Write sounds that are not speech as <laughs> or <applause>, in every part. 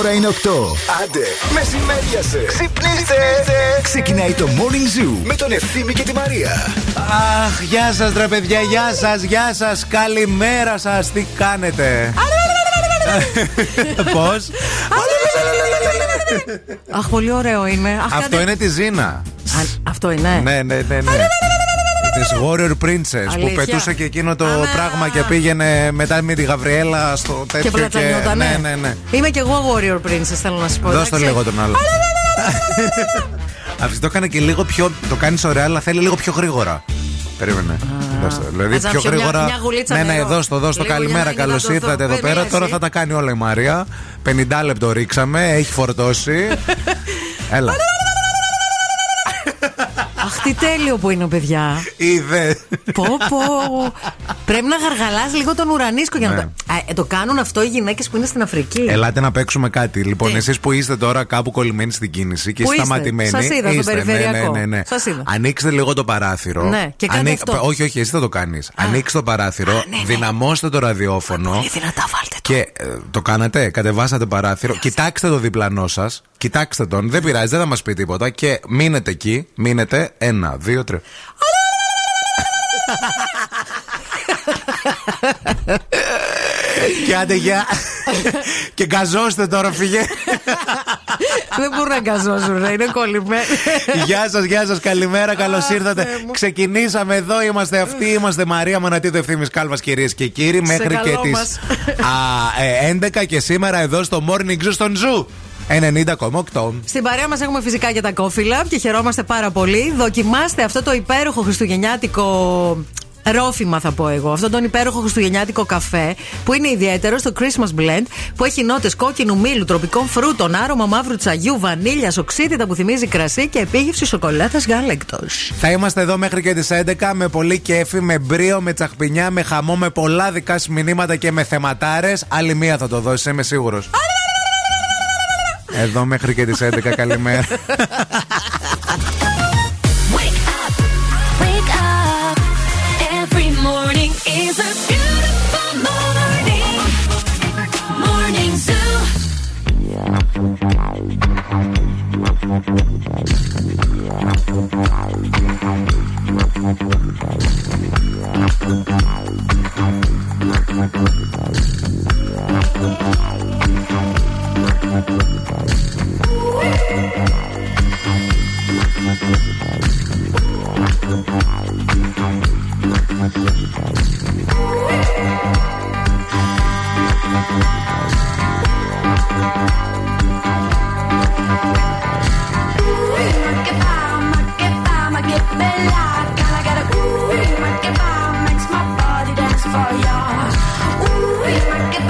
ώρα είναι 8. Άντε, μεσημέριασε. Ξυπνήστε. Ξεκινάει το Morning Zoo με τον Ευθύμη και τη Μαρία. Αχ, γεια σας, ρε παιδιά, γεια σας, γεια σας. Καλημέρα σας, τι κάνετε; <laughs> Πώς; Αχ, πολύ ωραίο είναι. Αχ, Αυτό κάντε- είναι τη Ζήνα. Α, Αυτό είναι. Ναι, ναι, ναι. Ναι. Τη Warrior Princess που Αλήθεια. πετούσε και εκείνο το Α, ναι. πράγμα και πήγαινε μετά με τη Γαβριέλα στο Και τέτοιο. πλατσανιότανε. Ναι, ναι, ναι. Είμαι κι εγώ Warrior Princess, θέλω να σου πω. Δώσ' το εντάξει. λίγο τον άλλο. Αυτή το έκανε και λίγο πιο. Το κάνεις ωραία, αλλά θέλει λίγο πιο γρήγορα. Περίμενε. Δώσ' το. Δηλαδή Ας να πιο πιω μια- γρήγορα. μια γουλίτσα Ναι, ναι, νερό. δώσ' το, δώσ' το. Λίγο για Καλημέρα, να καλώς ενυδατωθώ. ήρθατε εδώ Ναι, πέρα. ναι, Τώρα εσύ. θα τα κάνει όλα η Μαρία. 50 λεπτό ρίξαμε, έχει φορτώσει. <laughs> Έλα. Αχ, τι τέλειο που είναι, παιδιά. Είδε. πω, πω. Πρέπει να γαργαλάς λίγο τον ουρανίσκο για να Ναι. το. Α, ε, το κάνουν αυτό οι γυναίκες που είναι στην Αφρική; Ελάτε να παίξουμε κάτι. Λοιπόν, Τι; εσείς που είστε τώρα κάπου κολλημένοι στην κίνηση και Πού είστε; σταματημένοι. Σας είδα στο είστε, περιφερειακό. Ναι, ναι, ναι. Σας είδα. Ανοίξτε λίγο το παράθυρο. Ναι, και κάντε αυτό. Όχι, όχι, εσύ θα το κάνεις. Ανοίξτε το παράθυρο, ναι, ναι. δυναμώστε το ραδιόφωνο. Πολύ δυνατά βάλτε το. Και ε, το κάνατε, κατεβάσατε παράθυρο. Κοιτάξτε το διπλανό σας. Κοιτάξτε τον. Δεν πειράζει, δεν θα μας πει τίποτα. Και μείνετε εκεί. Μείνετε. Ένα, δύο, τρία. και άντε γεια. και γκαζώστε τώρα, φύγε. Δεν μπορούν να γκαζώσουν, ρε, είναι κολλημένοι. γεια σας, γεια σας, καλημέρα, καλώς ήρθατε. Ξεκινήσαμε εδώ, είμαστε αυτοί, είμαστε Μαρία Μονατίδου Ευθύνη Κάλβας, κυρίες και κύριοι, μέχρι και καλό τις μας. 11 και σήμερα εδώ στο Morning Zoo στον Ζου. 90,8. Στην παρέα μας έχουμε φυσικά και τα Coffee Lab και χαιρόμαστε πάρα πολύ. Δοκιμάστε αυτό το υπέροχο χριστουγεννιάτικο ρόφημα θα πω εγώ. Αυτό τον υπέροχο χριστουγεννιάτικο καφέ που είναι ιδιαίτερο στο Christmas Blend που έχει νότες κόκκινου μήλου, τροπικών φρούτων, άρωμα μαύρου τσαγιού, βανίλια, οξύτητα που θυμίζει κρασί και επίγευση σοκολάτας γάλακτος. Θα είμαστε εδώ μέχρι και τις 11 με πολύ κέφι, με μπρίο, με τσαχπινιά, με χαμό, με πολλά δικά σου μηνύματα και με θεματάρες. Άλλη μία θα το δώσει, είμαι σίγουρος. Εδώ μέχρι και τις 11, καλημέρα. Wake up, for ya. Ooh,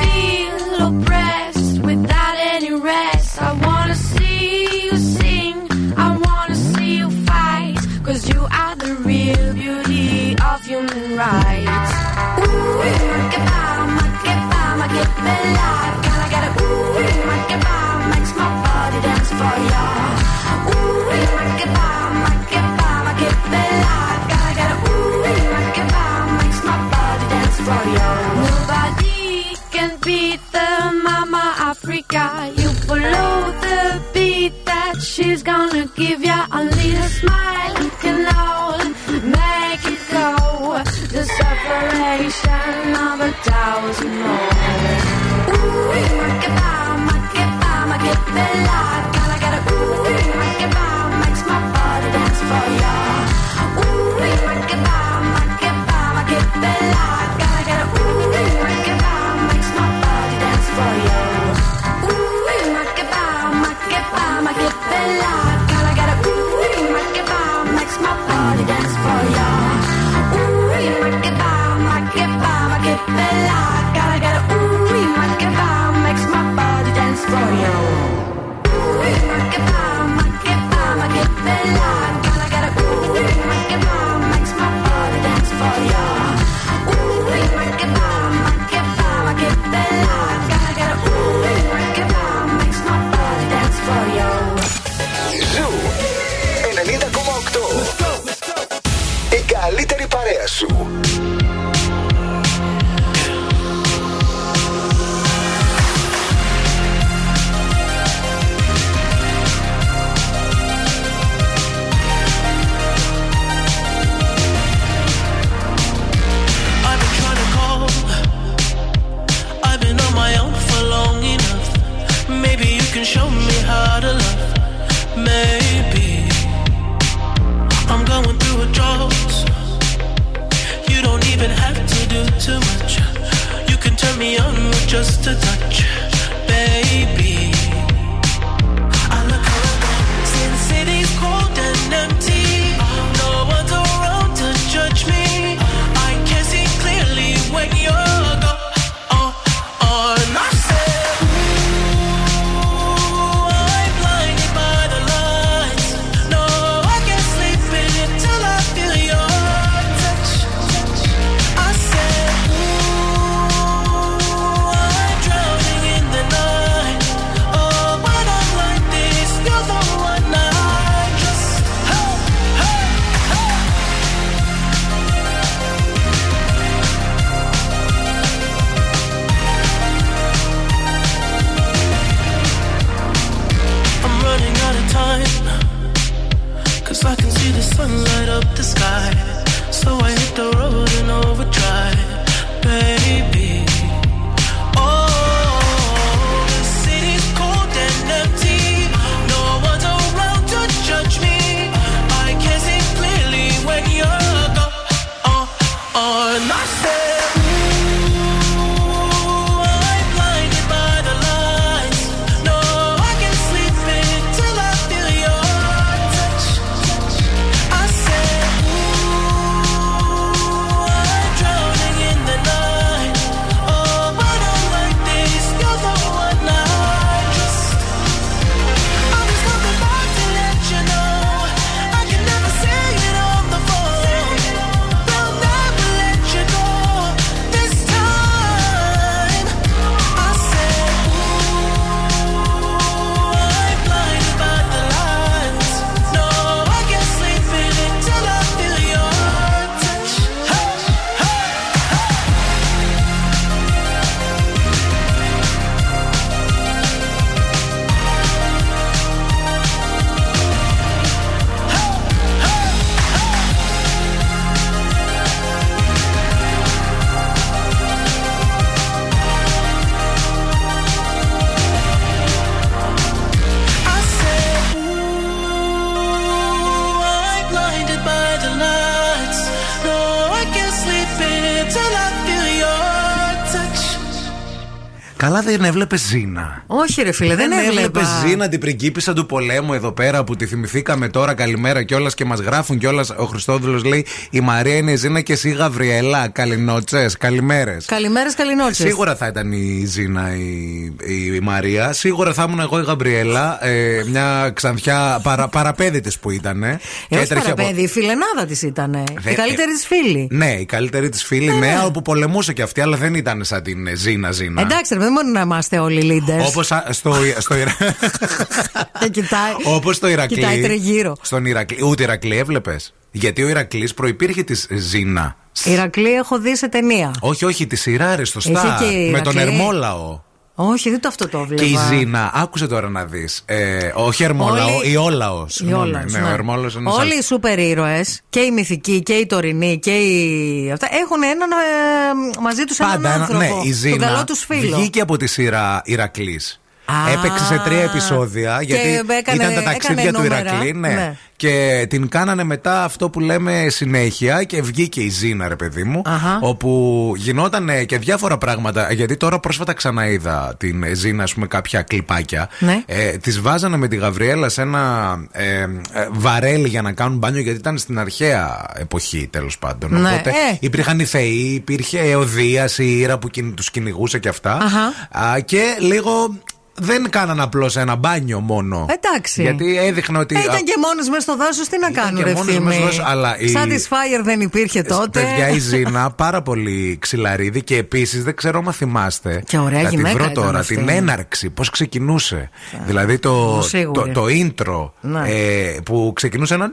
give ya. A little smile, you can all make it go. The separation of a thousand more. Ooh, make it bomb, make it bomb, make bella. Δεν έβλεπες Ζήνα; Όχι, ρε φίλε, δεν, έβλεπα. έβλεπες Ζήνα την πριγκίπισσα του πολέμου εδώ πέρα που τη θυμηθήκαμε τώρα. Καλημέρα κιόλας και μας γράφουν κιόλας. Ο Χριστόδουλος λέει Η Μαρία είναι η Ζήνα και εσύ η Γαβριέλα. Καληνότσες, καλημέρες. Καλημέρες, καληνότσες. Σίγουρα θα ήταν η Ζήνα η, η, Μαρία. Σίγουρα θα ήμουν εγώ η Γαμπριέλα. Ε, μια ξανθιά παρα, παραπέδη τη που ήταν. Ε, όχι παραπέδι, η φιλενάδα της ήταν. Δε- Η καλύτερη της φίλη. Ναι, η καλύτερη της φίλη, ναι, όπου πολεμούσε και αυτή, αλλά δεν ήταν σαν την ε, Ζήνα Ζήνα. Εντάξει, ρε, δεν μπορεί να είμαστε όλοι leaders. Όπως στο, στο Ιρα... Και κοιτάει. Όπως στο Ηρακλή. Κοιτάει τριγύρω. Στον Ηρακλή. Ούτε Ηρακλή έβλεπες; Γιατί ο Ηρακλής προπήρχε της Ζήνα. Ηρακλή έχω δει σε ταινία. Όχι, όχι, τη σειρά ρε στο Είχε Star. και η Με τον Ηρακλή. Ερμόλαο. Όχι, δεν το αυτό το βλέπα. Και η Ζήνα, άκουσε τώρα να δεις. Ε, όχι Ερμόλαο, Όλοι- η Όλαος. Η Όλαος, Ναι, ναι. ο Ερμόλαος είναι Όλοι σαν- οι σούπερ ήρωες και οι μυθικοί και οι τωρινοί και οι. Αυτά έχουν έναν ε, μαζί τους έναν Πάντα ένα, άνθρωπο. ναι, η τον Ζήνα καλό τους φίλο. βγήκε από τη σειρά Ηρακλής. Α, Έπαιξε σε τρία επεισόδια και γιατί έκανε- ήταν τα ταξίδια έκανε του νούμερα, Ηρακλή. Ναι. ναι. Και την κάνανε μετά αυτό που λέμε συνέχεια και βγήκε η Ζήνα, ρε παιδί μου. Αχα. Όπου γινόταν και διάφορα πράγματα. Γιατί τώρα πρόσφατα ξαναείδα την Ζήνα, ας πούμε, κάποια κλιπάκια. Ναι. Ε, Τη βάζανε με τη Γαβριέλα σε ένα ε, ε, βαρέλι για να κάνουν μπάνιο, γιατί ήταν στην αρχαία εποχή τέλος πάντων. Ναι, Οπότε ε. υπήρχαν οι θεοί, υπήρχε ο Δίας, η Ήρα που τους κυνηγούσε και αυτά. Αχα. Α, και λίγο δεν κάναν απλώ ένα μπάνιο μόνο. Εντάξει. Γιατί έδειχνε ότι. Ε, ήταν και μόνος μέσα στο δάσο, τι να Ήταν κάνουν, και ρε μόνος Ευθύμη. μες στο δάσος, αλλά η- Satisfyer δεν υπήρχε τότε. Παιδιά, η Ζήνα πάρα πολύ ξυλαρίδη και επίση δεν ξέρω αν θυμάστε. Και ωραία θα τη γυναίκα βρω ήταν τώρα αυτή. την έναρξη, πώ ξεκινούσε. Δηλαδή το, το, σίγουρη. το intro Ναι. ε, που ξεκινούσε ένα.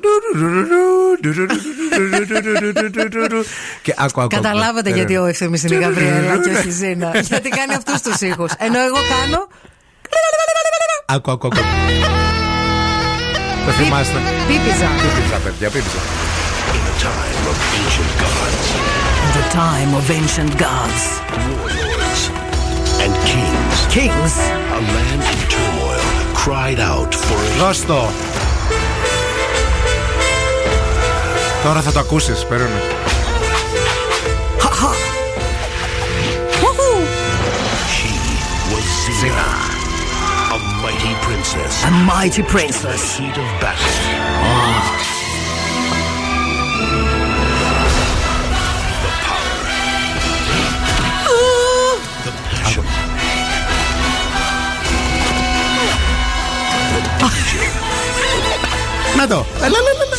και άκου, άκου, Καταλάβατε άκου. γιατί ο Ευθύμης είναι η Γαβριέλα και όχι η Ζήνα. γιατί κάνει αυτούς τους ήχους. Ενώ εγώ κάνω. Άκου, άκου, άκου. Το θυμάστε. Πίπιζα. Πίπιζα, παιδιά, πίπιζα. In the time of ancient gods. In the time of ancient gods. Warlords and kings. Kings. A land in turmoil cried out for a Δώσ' το. Τώρα θα το ακούσεις, περίμενε. she Ζήνα. A Mighty princess. A mighty princess. Heat of battle. The power. The passion. Να το. Έλα, έλα, έλα.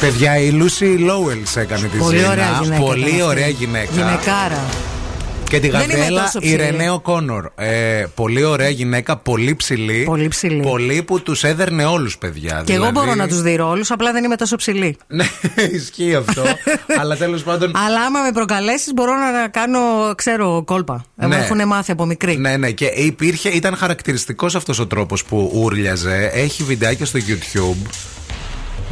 Παιδιά, η Λούση Λόουελς έκανε τη Πολύ Ζήνα. ωραία γυναίκα. Πολύ ήταν ωραία αυτή. γυναίκα. Γυναικάρα. Και τη Δεν είμαι Γαβριέλα τόσο ψηλή. Ιρενέο Κόνορ. Ε, πολύ ωραία γυναίκα, πολύ ψηλή. Πολύ ψηλή. Πολύ που τους έδερνε όλους, παιδιά. Και εγώ Δηλαδή- μπορώ να τους δει ρόλου, απλά δεν είμαι τόσο ψηλή. <laughs> Ναι, ισχύει αυτό. <laughs> Αλλά τέλος πάντων. Αλλά άμα με προκαλέσεις, μπορώ να κάνω, ξέρω, κόλπα. Ναι. Ναι. Έχουν μάθει από μικρή. Ναι, ναι, και υπήρχε, ήταν χαρακτηριστικός αυτός ο τρόπος που ούρλιαζε. Έχει βιντεάκια στο YouTube.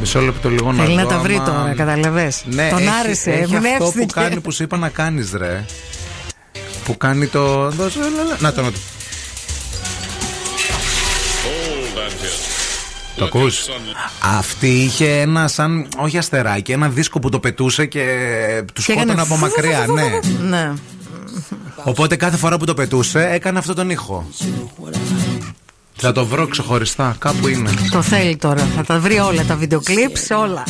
Μισό λεπτό λίγο να Θέλει δω να τα βρει άμα- τώρα, καταλαβέ. Ναι, Τον έχει, άρεσε, έχει αυτό που εμπνεύστηκε. κάνει που σου είπα να κάνεις, ρε. Που κάνει το. δώσε, λα, λα. Να το, να το. Το ακούς; Αυτή είχε ένα σαν, όχι αστεράκι, ένα δίσκο που το πετούσε και του Και έκανε σκότωνε από μακριά, ναι. Ναι. Οπότε κάθε φορά που το πετούσε έκανε αυτόν τον ήχο. Θα το βρω ξεχωριστά, κάπου είναι. Το θέλει τώρα. Θα τα βρει όλα τα βίντεο clips, όλα.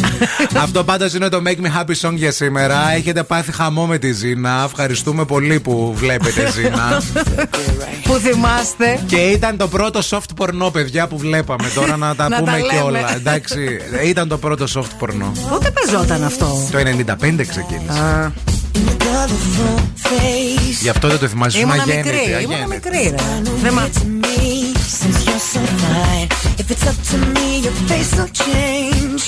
Αυτό πάντως είναι το Make Me Happy Song για σήμερα. Έχετε πάθει χαμό με τη Ζήνα. Ευχαριστούμε πολύ που βλέπετε Ζήνα. <laughs> Που θυμάστε. Και ήταν το πρώτο soft πορνό, παιδιά, που βλέπαμε. Τώρα να τα Να πούμε τα και λέμε. όλα. Εντάξει, ήταν το πρώτο soft πορνό. Πότε παίζονταν αυτό; Το 95 ξεκίνησε. Α, Γι' αυτό δεν το θυμάσαι. Ήσουν Ήμουνα αγέννητη, μικρή. αγέννητη. Ήμουνα μικρή, ρε. Δεν μ' Since you're so fine, if it's up to me, your face will change.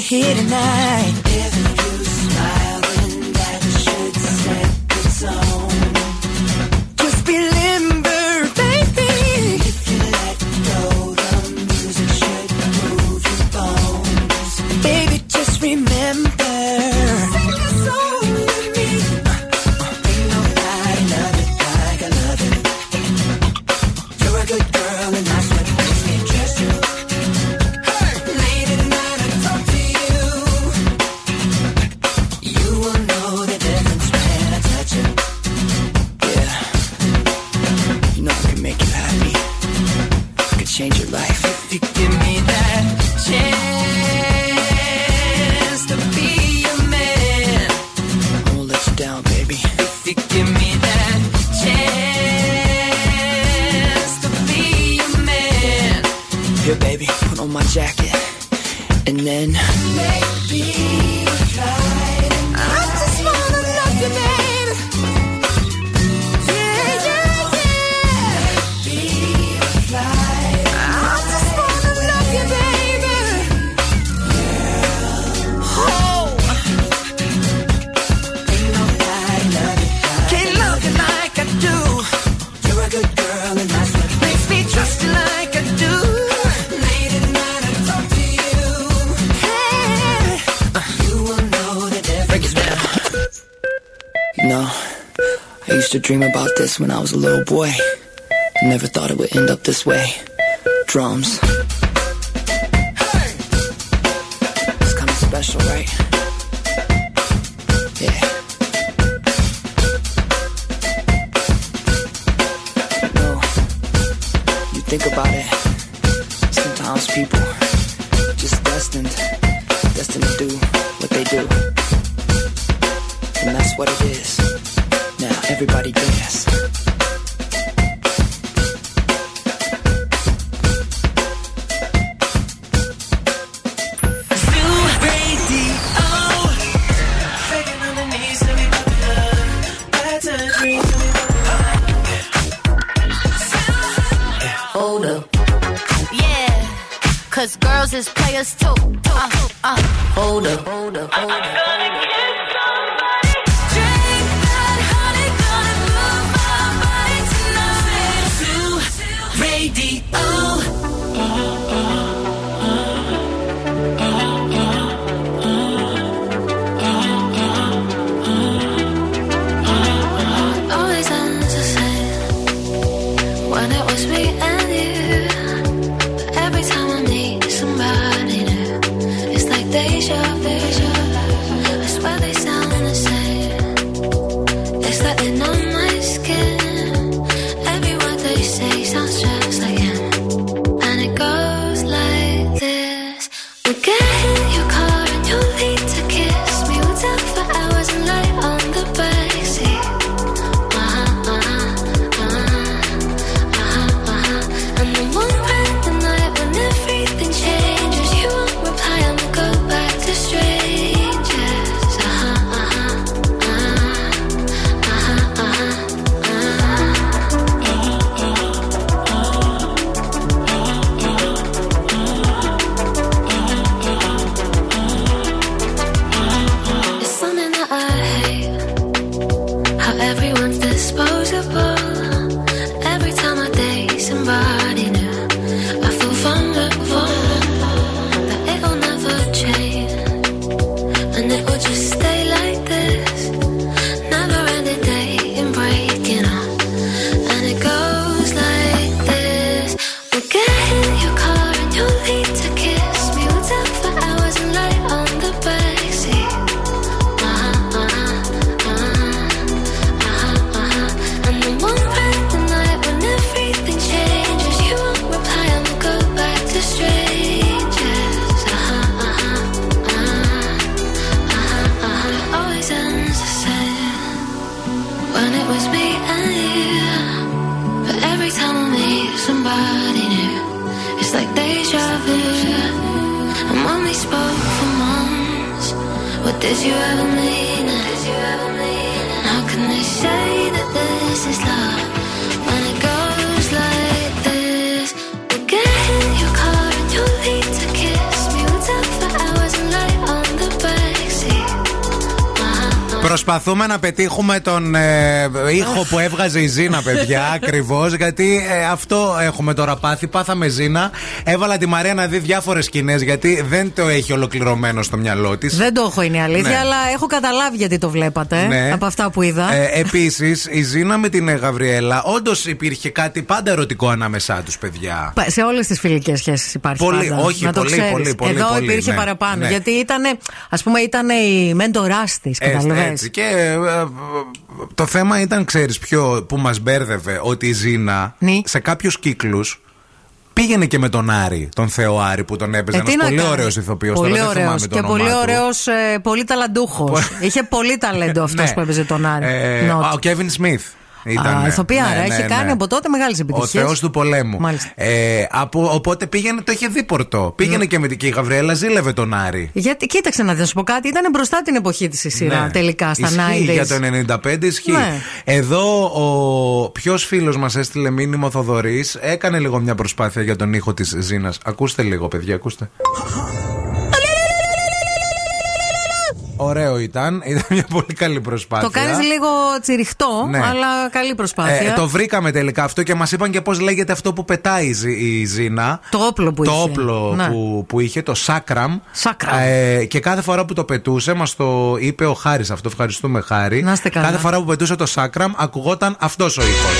Here tonight. When I was a little boy. Never thought it would end up this way. Drums. It's kind of special, right? Yeah. No. You think about it. Προσπαθούμε να πετύχουμε τον ε, ήχο που έβγαζε η Ζήνα, παιδιά, <laughs> ακριβώς. Γιατί ε, αυτό έχουμε τώρα πάθει. Πάθαμε Ζήνα. Έβαλα τη Μαρία να δει διάφορες σκηνές γιατί δεν το έχει ολοκληρωμένο στο μυαλό της. Δεν το έχω είναι η αλήθεια, Ναι. αλλά έχω καταλάβει γιατί το βλέπατε. Ναι. Από αυτά που είδα. Ε, Επίσης, η Ζήνα με την ε, Γαβριέλα, όντως υπήρχε κάτι πάντα ερωτικό ανάμεσά τους, παιδιά. Πα- Σε όλες τις φιλικές σχέσεις υπάρχει. Πολύ, πάντα, όχι, να το πολύ, ξέρεις. πολύ, πολύ, Εδώ πολύ, υπήρχε ναι, παραπάνω. ναι. Γιατί ήταν, ας πούμε, ήταν η μέντοράς της. Έτσι, έτσι. Και ε, ε, το θέμα ήταν, ξέρεις ποιο που μας μπέρδευε, ότι η Ζήνα Ναι. σε κάποιους κύκλους πήγαινε και με τον Άρη, τον Θεό Άρη που τον έπαιζε. Ε, τι Ένα να πολύ κάνει. ωραίος ηθοποιός. Πολύ Τώρα δεν θυμάμαι ωραίος το και όνομά πολύ του. ωραίος, πολύ ταλαντούχος. Είχε πολύ ταλέντο <laughs> αυτός Ναι. που έπαιζε τον Άρη. Ε, Νότ. α, ο Κέβιν Σμιθ. Ήταν, Α, ηθοποιάρα, ναι, έχει ναι, κάνει ναι. από τότε μεγάλες Ο επιτυχίες. Θεός του πολέμου. Μάλιστα. Ε, από, οπότε πήγαινε, το είχε δίπορτο. Πήγαινε και με την και η Γαβριέλα ζήλευε τον Άρη. Γιατί, κοίταξε να δεις, να σου πω κάτι. Ήταν μπροστά την εποχή της η σειρά Ναι. τελικά στα Ισχύει, 90s. Για το 95 ισχύει. Ναι. Εδώ ο ποιος φίλος μας έστειλε μήνυμα ο Θοδωρής έκανε λίγο μια προσπάθεια για τον ήχο της Ζήνας. Ακούστε λίγο, παιδιά, ακούστε. Ωραίο ήταν. Ήταν μια πολύ καλή προσπάθεια. Το κάνεις λίγο τσιριχτό, Ναι. αλλά καλή προσπάθεια. Ε, το βρήκαμε τελικά αυτό και μας είπαν και πώς λέγεται αυτό που πετάει η, Ζη- η Ζήνα. Το όπλο που το είχε. όπλο Ναι. που, που είχε, το σάκραμ. Σάκραμ. Ε, και κάθε φορά που το πετούσε, μας το είπε ο Χάρης. Αυτό ευχαριστούμε, Χάρη. Να είστε καλά. Κάθε φορά που πετούσε το σάκραμ, ακουγόταν αυτός ο ήχος.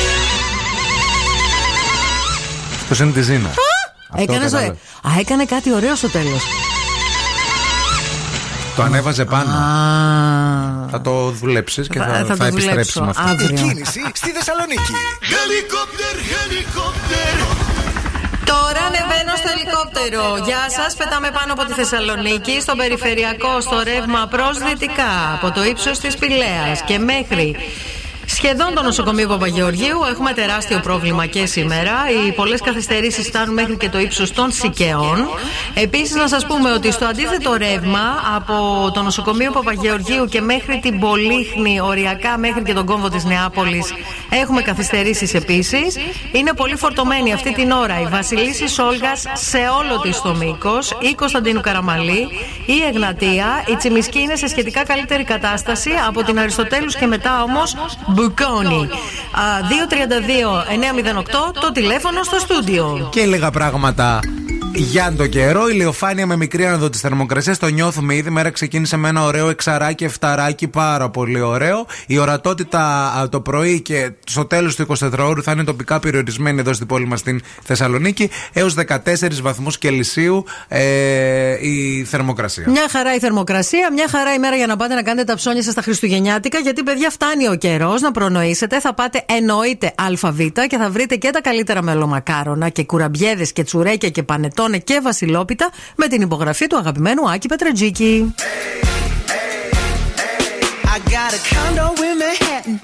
Αυτός είναι της Ζήνα. Αυτό Έκανε κατάλαβε. Α, έκανε κάτι ωραίο στο τέλος. Το ανέβαζε πάνω. Α. Θα το δουλέψεις και θα, Θα- θα το επιστρέψει δουλέψω με αυτό. αύριο. Η κίνηση στη Θεσσαλονίκη. Helicopter, helicopter. Τώρα ανεβαίνω στο ελικόπτερο. Γεια σας, πετάμε πάνω από τη Θεσσαλονίκη, στον περιφερειακό, στο ρεύμα προ δυτικά, από το ύψος της Πηλαίας και μέχρι Σχεδόν το νοσοκομείο Παπαγεωργίου έχουμε τεράστιο πρόβλημα και σήμερα. Οι πολλές καθυστερήσεις φτάνουν μέχρι και το ύψος των Σικαιών. Επίσης, να σας πούμε ότι στο αντίθετο ρεύμα από το νοσοκομείο Παπαγεωργίου και μέχρι την Πολύχνη, οριακά μέχρι και τον κόμβο της Νεάπολης, έχουμε καθυστερήσεις επίσης. Είναι πολύ φορτωμένη αυτή την ώρα η Βασιλίση Σόλγα σε όλο της το μήκος, η Κωνσταντίνου Καραμαλή, η Εγνατία. Η Τσιμισκή είναι σε σχετικά καλύτερη κατάσταση από την Αριστοτέλους και μετά όμως Μπουκόνι. Α, 232-908 το τηλέφωνο στο στούντιο. Και λίγα πράγματα για το καιρό. Ηλιοφάνεια με μικρή άνοδο της θερμοκρασίας. Το νιώθουμε ήδη. Η μέρα ξεκίνησε με ένα ωραίο εξαράκι, εφταράκι. Πάρα πολύ ωραίο. Η ορατότητα α, το πρωί και στο τέλος του 24ωρου θα είναι τοπικά περιορισμένη εδώ στην πόλη μας στην Θεσσαλονίκη. Έως 14 βαθμούς Κελσίου ε, η θερμοκρασία. Μια χαρά η θερμοκρασία, μια χαρά η μέρα για να πάτε να κάνετε τα ψώνια σας στα Χριστουγεννιάτικα. Γιατί, παιδιά, φτάνει ο καιρός να προνοήσετε. Θα πάτε εννοείται ΑΒ και θα βρείτε και τα καλύτερα μελομακάρονα και κουραμπιέδες και τσουρέκια και πανετόνε και βασιλόπιτα με την υπογραφή του αγαπημένου Άκη Πετρετζίκη. I got a condo in Manhattan.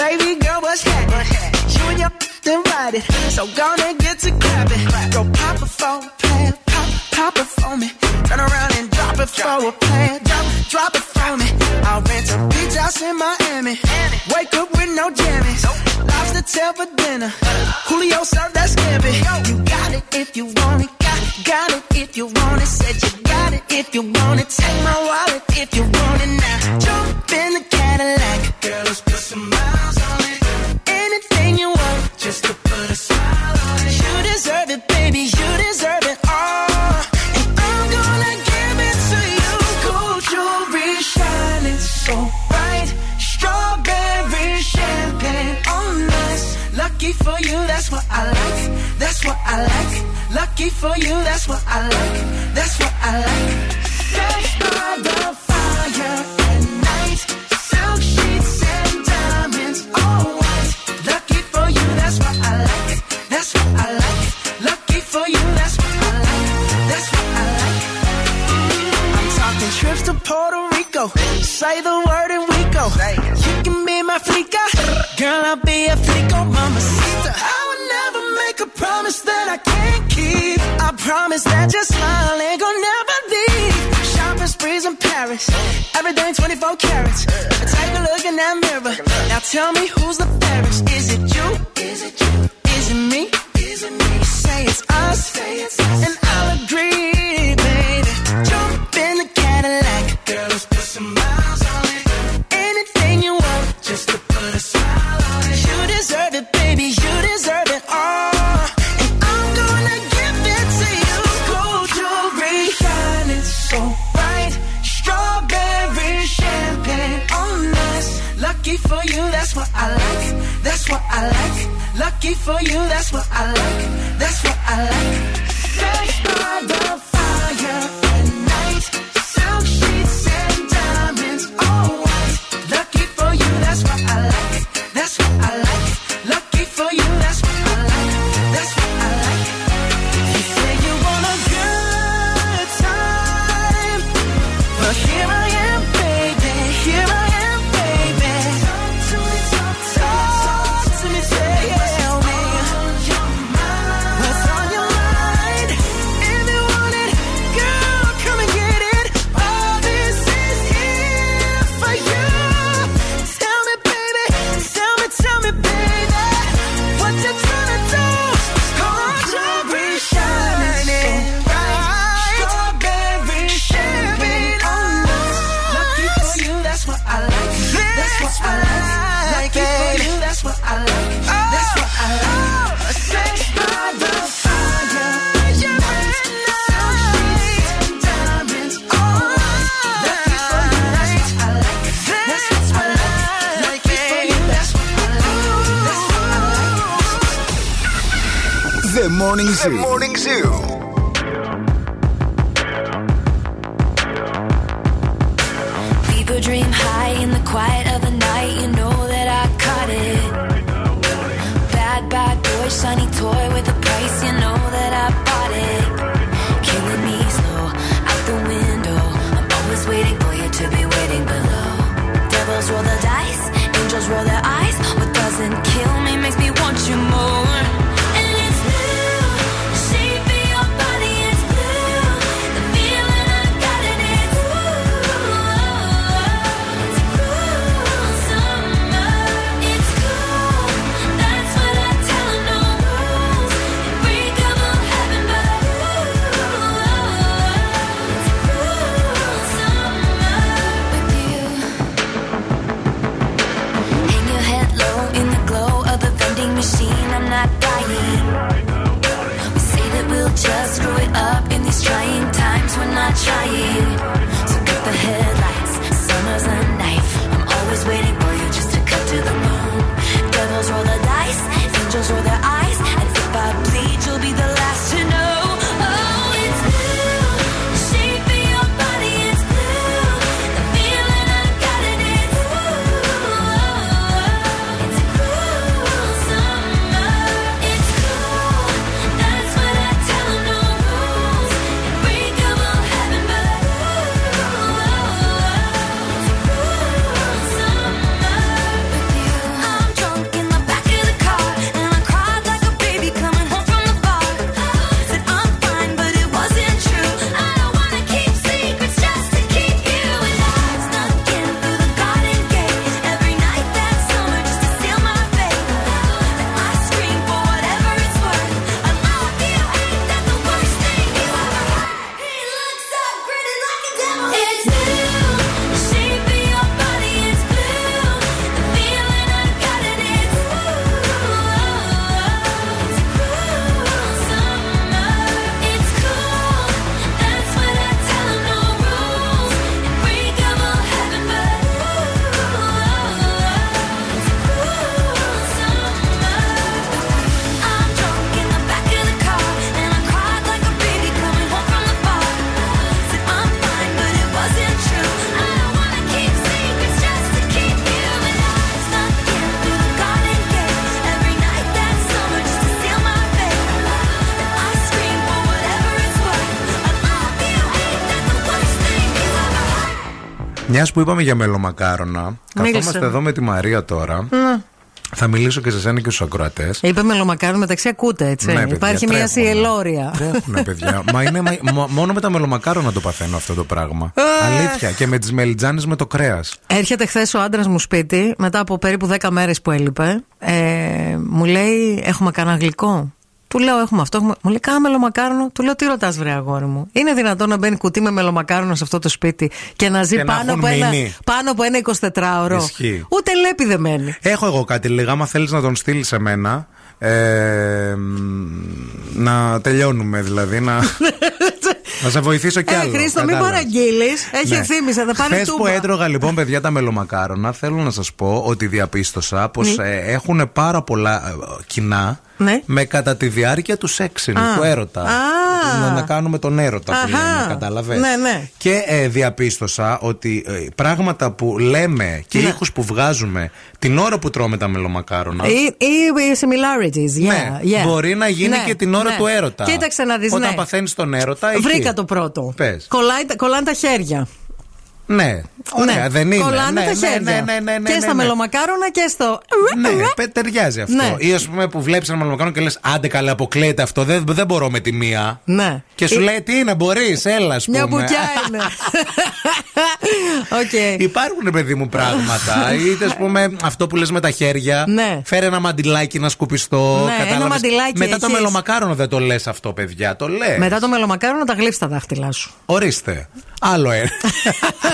Baby girl, what's happening? You and your invited, so gonna get to clapping. Go pop it for a plan, pop, pop it for me. Turn around and drop it for a plan, drop, drop it for me. I'll rent a beach house in Miami. Wake up with no jammies. Lobster tail for dinner. Julio served that scampi. You got it if you want it, got, it if you want it. Said you got it if you want it. Take my wallet if you want it Μιας που είπαμε για μελομακάρονα, καθόμαστε εδώ με τη Μαρία τώρα. Θα μιλήσω και σε σένα και στους ακροατές. Είπε μελομακάρονο μεταξύ ακούτε, έτσι. Ναι, παιδιά, Υπάρχει μια τρέχουμε. σιελόρια. Τρέχουνε, παιδιά. Μα είναι μα- <laughs> μο- μόνο με τα μελομακάρονα το παθαίνω αυτό το πράγμα. Αλήθεια. Και με τις μελιτζάνες με το κρέας. Έρχεται χθες ο άντρας μου σπίτι, μετά από περίπου 10 μέρες που έλειπε. Ε, μου λέει: Έχουμε κανένα γλυκό; Του λέω: Έχουμε αυτό. Έχουμε... Μου λέει: Κάνα μελομακάρονο. Του λέω: Τι ρωτάς, βρε αγόρι μου; Είναι δυνατόν να μπαίνει κουτί με μελομακάρονο σε αυτό το σπίτι και να ζει Και να πάνω, έχουν από ένα, μείνει. πάνω από ένα 24ωρο. Ισχύει. Ούτε λέπη δεν μένει. Έχω εγώ κάτι λίγα. Άμα θέλεις να τον στείλεις σε μένα. Ε, μ, να τελειώνουμε δηλαδή. Να, <laughs> να σε βοηθήσω κι Ε, άλλο. Χρήστο, μην κατάλαβες. παραγγείλεις. Έχει Ναι. ευθύμησε, θα πάρει Χθες που τούμπα. έτρωγα λοιπόν, παιδιά, τα μελομακάρονα, θέλω να σας πω ότι διαπίστωσα πως έχουν πάρα πολλά ε, κοινά Ναι. με κατά τη διάρκεια τους σεξ, Α. του έρωτα. Α. Να, να κάνουμε τον έρωτα που Αχα. λέμε, κατάλαβες; Ναι, ναι. Και ε, διαπίστωσα ότι ε, πράγματα που λέμε και Ναι. ήχους που βγάζουμε την ώρα που τρώμε τα μελομακάρονα. Ή, ή οι similarities. Yeah, ναι, yeah. μπορεί να γίνει Ναι, και την ώρα ναι. του έρωτα. Κοίταξε να δεις. Όταν ναι. παθαίνεις τον έρωτα. εκεί. Βρήκα το πρώτο. Πες. Κολλάει, κολλάνε τα χέρια. Ναι, ωραία, ναι. δεν είναι. Κολλάνε ναι, τα ναι, χέρια. ναι, ναι, ναι, ναι, και ναι, στα ναι. μελομακάρονα και στο. Ναι, πε- ταιριάζει αυτό. Ναι. Ή ας πούμε που βλέπεις ένα μελομακάρονο και λες: Άντε καλά, αποκλείεται αυτό. Δεν, δεν μπορώ με τη μία. Ναι. Και σου Ή- λέει: Τι είναι, μπορείς, έλα, ας πούμε. Μια μπουκιά <laughs> είναι. Οκ. Υπάρχουν, παιδί μου, πράγματα. <laughs> Είτε ας πούμε αυτό που λες με τα χέρια. Ναι. Φέρε ένα μαντιλάκι να σκουπιστώ. Ναι, ένα κατάλαβες. μαντιλάκι Μετά το έχεις. μελομακάρονο δεν το λες αυτό, παιδιά. Το λες. Μετά το μελομακάρονα τα γλείψει τα δάχτυλά σου. Ορίστε. Άλλο ένα. <laughs>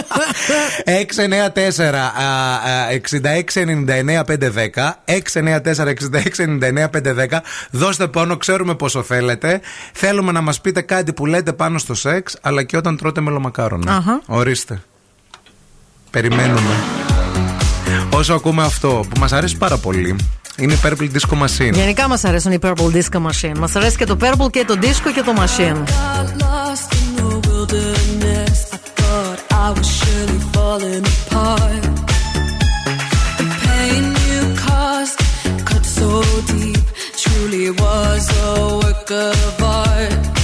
694-6699-510. 694-6699-510. Δώστε πόνο, ξέρουμε πόσο θέλετε. Θέλουμε να μας πείτε κάτι που λέτε πάνω στο σεξ, αλλά και όταν τρώτε μελομακάρονα. Αχα. Ορίστε. Περιμένουμε. Όσο ακούμε αυτό που μας αρέσει πάρα πολύ είναι η Purple Disco Machine. Γενικά μας αρέσουν οι Purple Disco Machine. Μας αρέσει και το Purple και το Disco και το Machine. I was surely falling apart. The pain you caused cut so deep, truly was a work of art.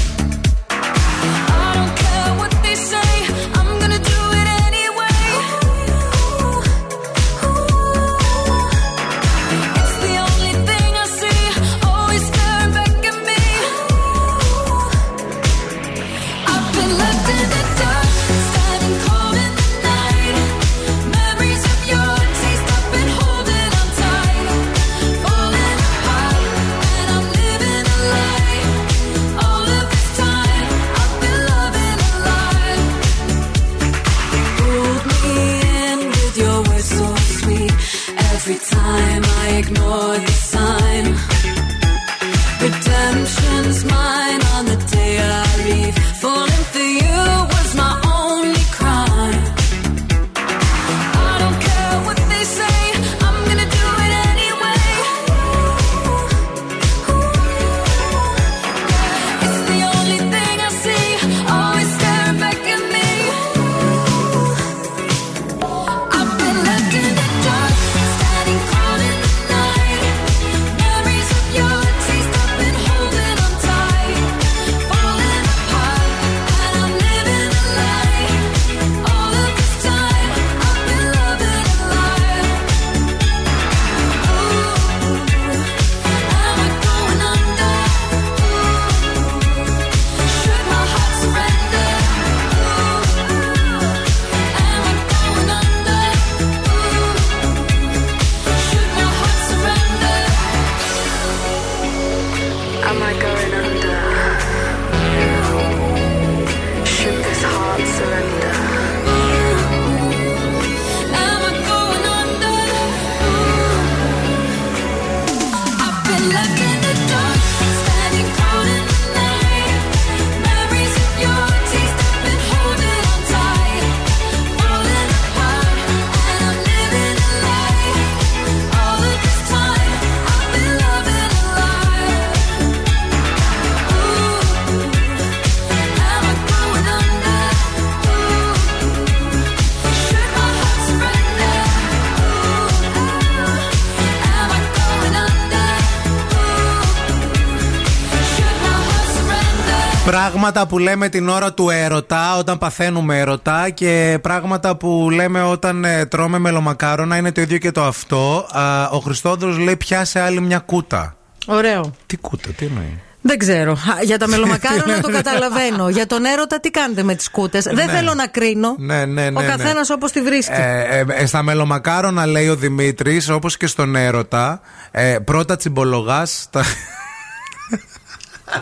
Πράγματα που λέμε την ώρα του έρωτα, όταν παθαίνουμε έρωτα και πράγματα που λέμε όταν ε, τρώμε μελομακάρονα είναι το ίδιο και το αυτό. Α, ο Χριστόδουλος λέει πιάσε άλλη μια κούτα. Ωραίο. Τι κούτα, τι εννοεί; Δεν ξέρω. Α, Για τα μελομακάρονα το <laughs> καταλαβαίνω. Για τον έρωτα τι κάνετε με τις κούτες; Δεν θέλω να κρίνω. Ναι, ναι, ναι. Ο ναι. καθένας όπως τη βρίσκει. Ε, ε, ε, στα μελομακάρονα λέει ο Δημήτρης, όπως και στον έρωτα, ε, πρώτα τσιμπολογάς. Τα...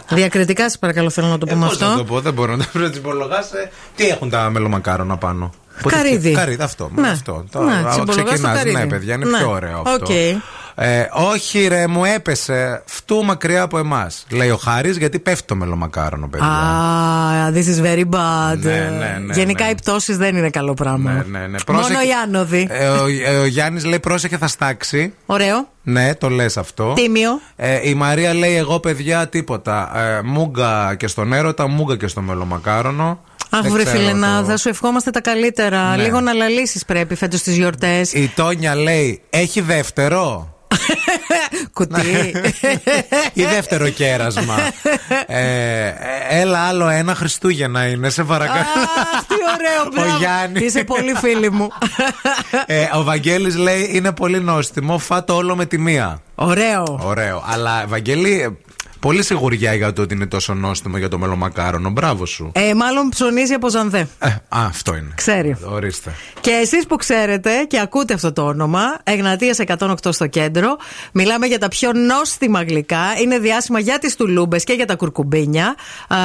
Διακριτικά, σα παρακαλώ, θέλω να το πούμε Πώς να το αυτό. πω, δεν μπορώ να το τσιμπολογά. Τι έχουν τα μελομακάρονα πάνω; Πότε Καρύδι. ξε- Καρύδι, αυτό. με Ναι. αυτό. Το- Ναι, α, τσιμπολογάς το ξεκινάς, καρύδι. Ναι, παιδιά, είναι Ναι. πιο ωραίο αυτό. Οκ. Ε, όχι, ρε, μου έπεσε. Φτού μακριά από εμάς. Λέει ο Χάρης, γιατί πέφτει το μελομακάρονο, παιδιά. Α, this is very bad. Ναι, ναι, ναι, Γενικά ναι. οι πτώσεις δεν είναι καλό πράγμα. Ναι, ναι, ναι. Μόνο Πρόσεχε- οι άνοδοι. Ε, ο ε, ο Γιάννης λέει πρόσεχε θα στάξει. Ωραίο. Ναι, το λες αυτό. Τίμιο. Ε, η Μαρία λέει: Εγώ, παιδιά, τίποτα. Ε, μούγκα και στον έρωτα, μούγκα και στο μελομακάρονο. Αχ, Δεν βρε ξέρω φιλενάδα, το- σου ευχόμαστε τα καλύτερα. Ναι. Λίγο να λαλήσεις πρέπει φέτος τι γιορτές. Η Τόνια λέει: Έχει δεύτερο; <laughs> Κουτί. <laughs> ή δεύτερο κέρασμα. ε, ε, έλα, άλλο ένα Χριστούγεννα είναι, σε παρακαλώ. Αχ, τι ωραίο πράγμα. Ο Γιάννης. Είσαι πολύ φίλη μου. ε, ο Βαγγέλης λέει: Είναι πολύ νόστιμο, φάτο όλο με τη μία. Ωραίο. Ωραίο. Αλλά, Βαγγέλη, ε, πολύ σιγουριά για το ότι είναι τόσο νόστιμο για το μελομακάρονο. Μπράβο σου. Ε, μάλλον ψωνίζει από Ζανδέ. Ε, α, αυτό είναι. Ξέρει. Ορίστε. Και εσείς που ξέρετε και ακούτε αυτό το όνομα, Εγνατίας 108 στο κέντρο, μιλάμε για τα πιο νόστιμα γλυκά. Είναι διάσημα για τις τουλούμπες και για τα κουρκουμπίνια. Α,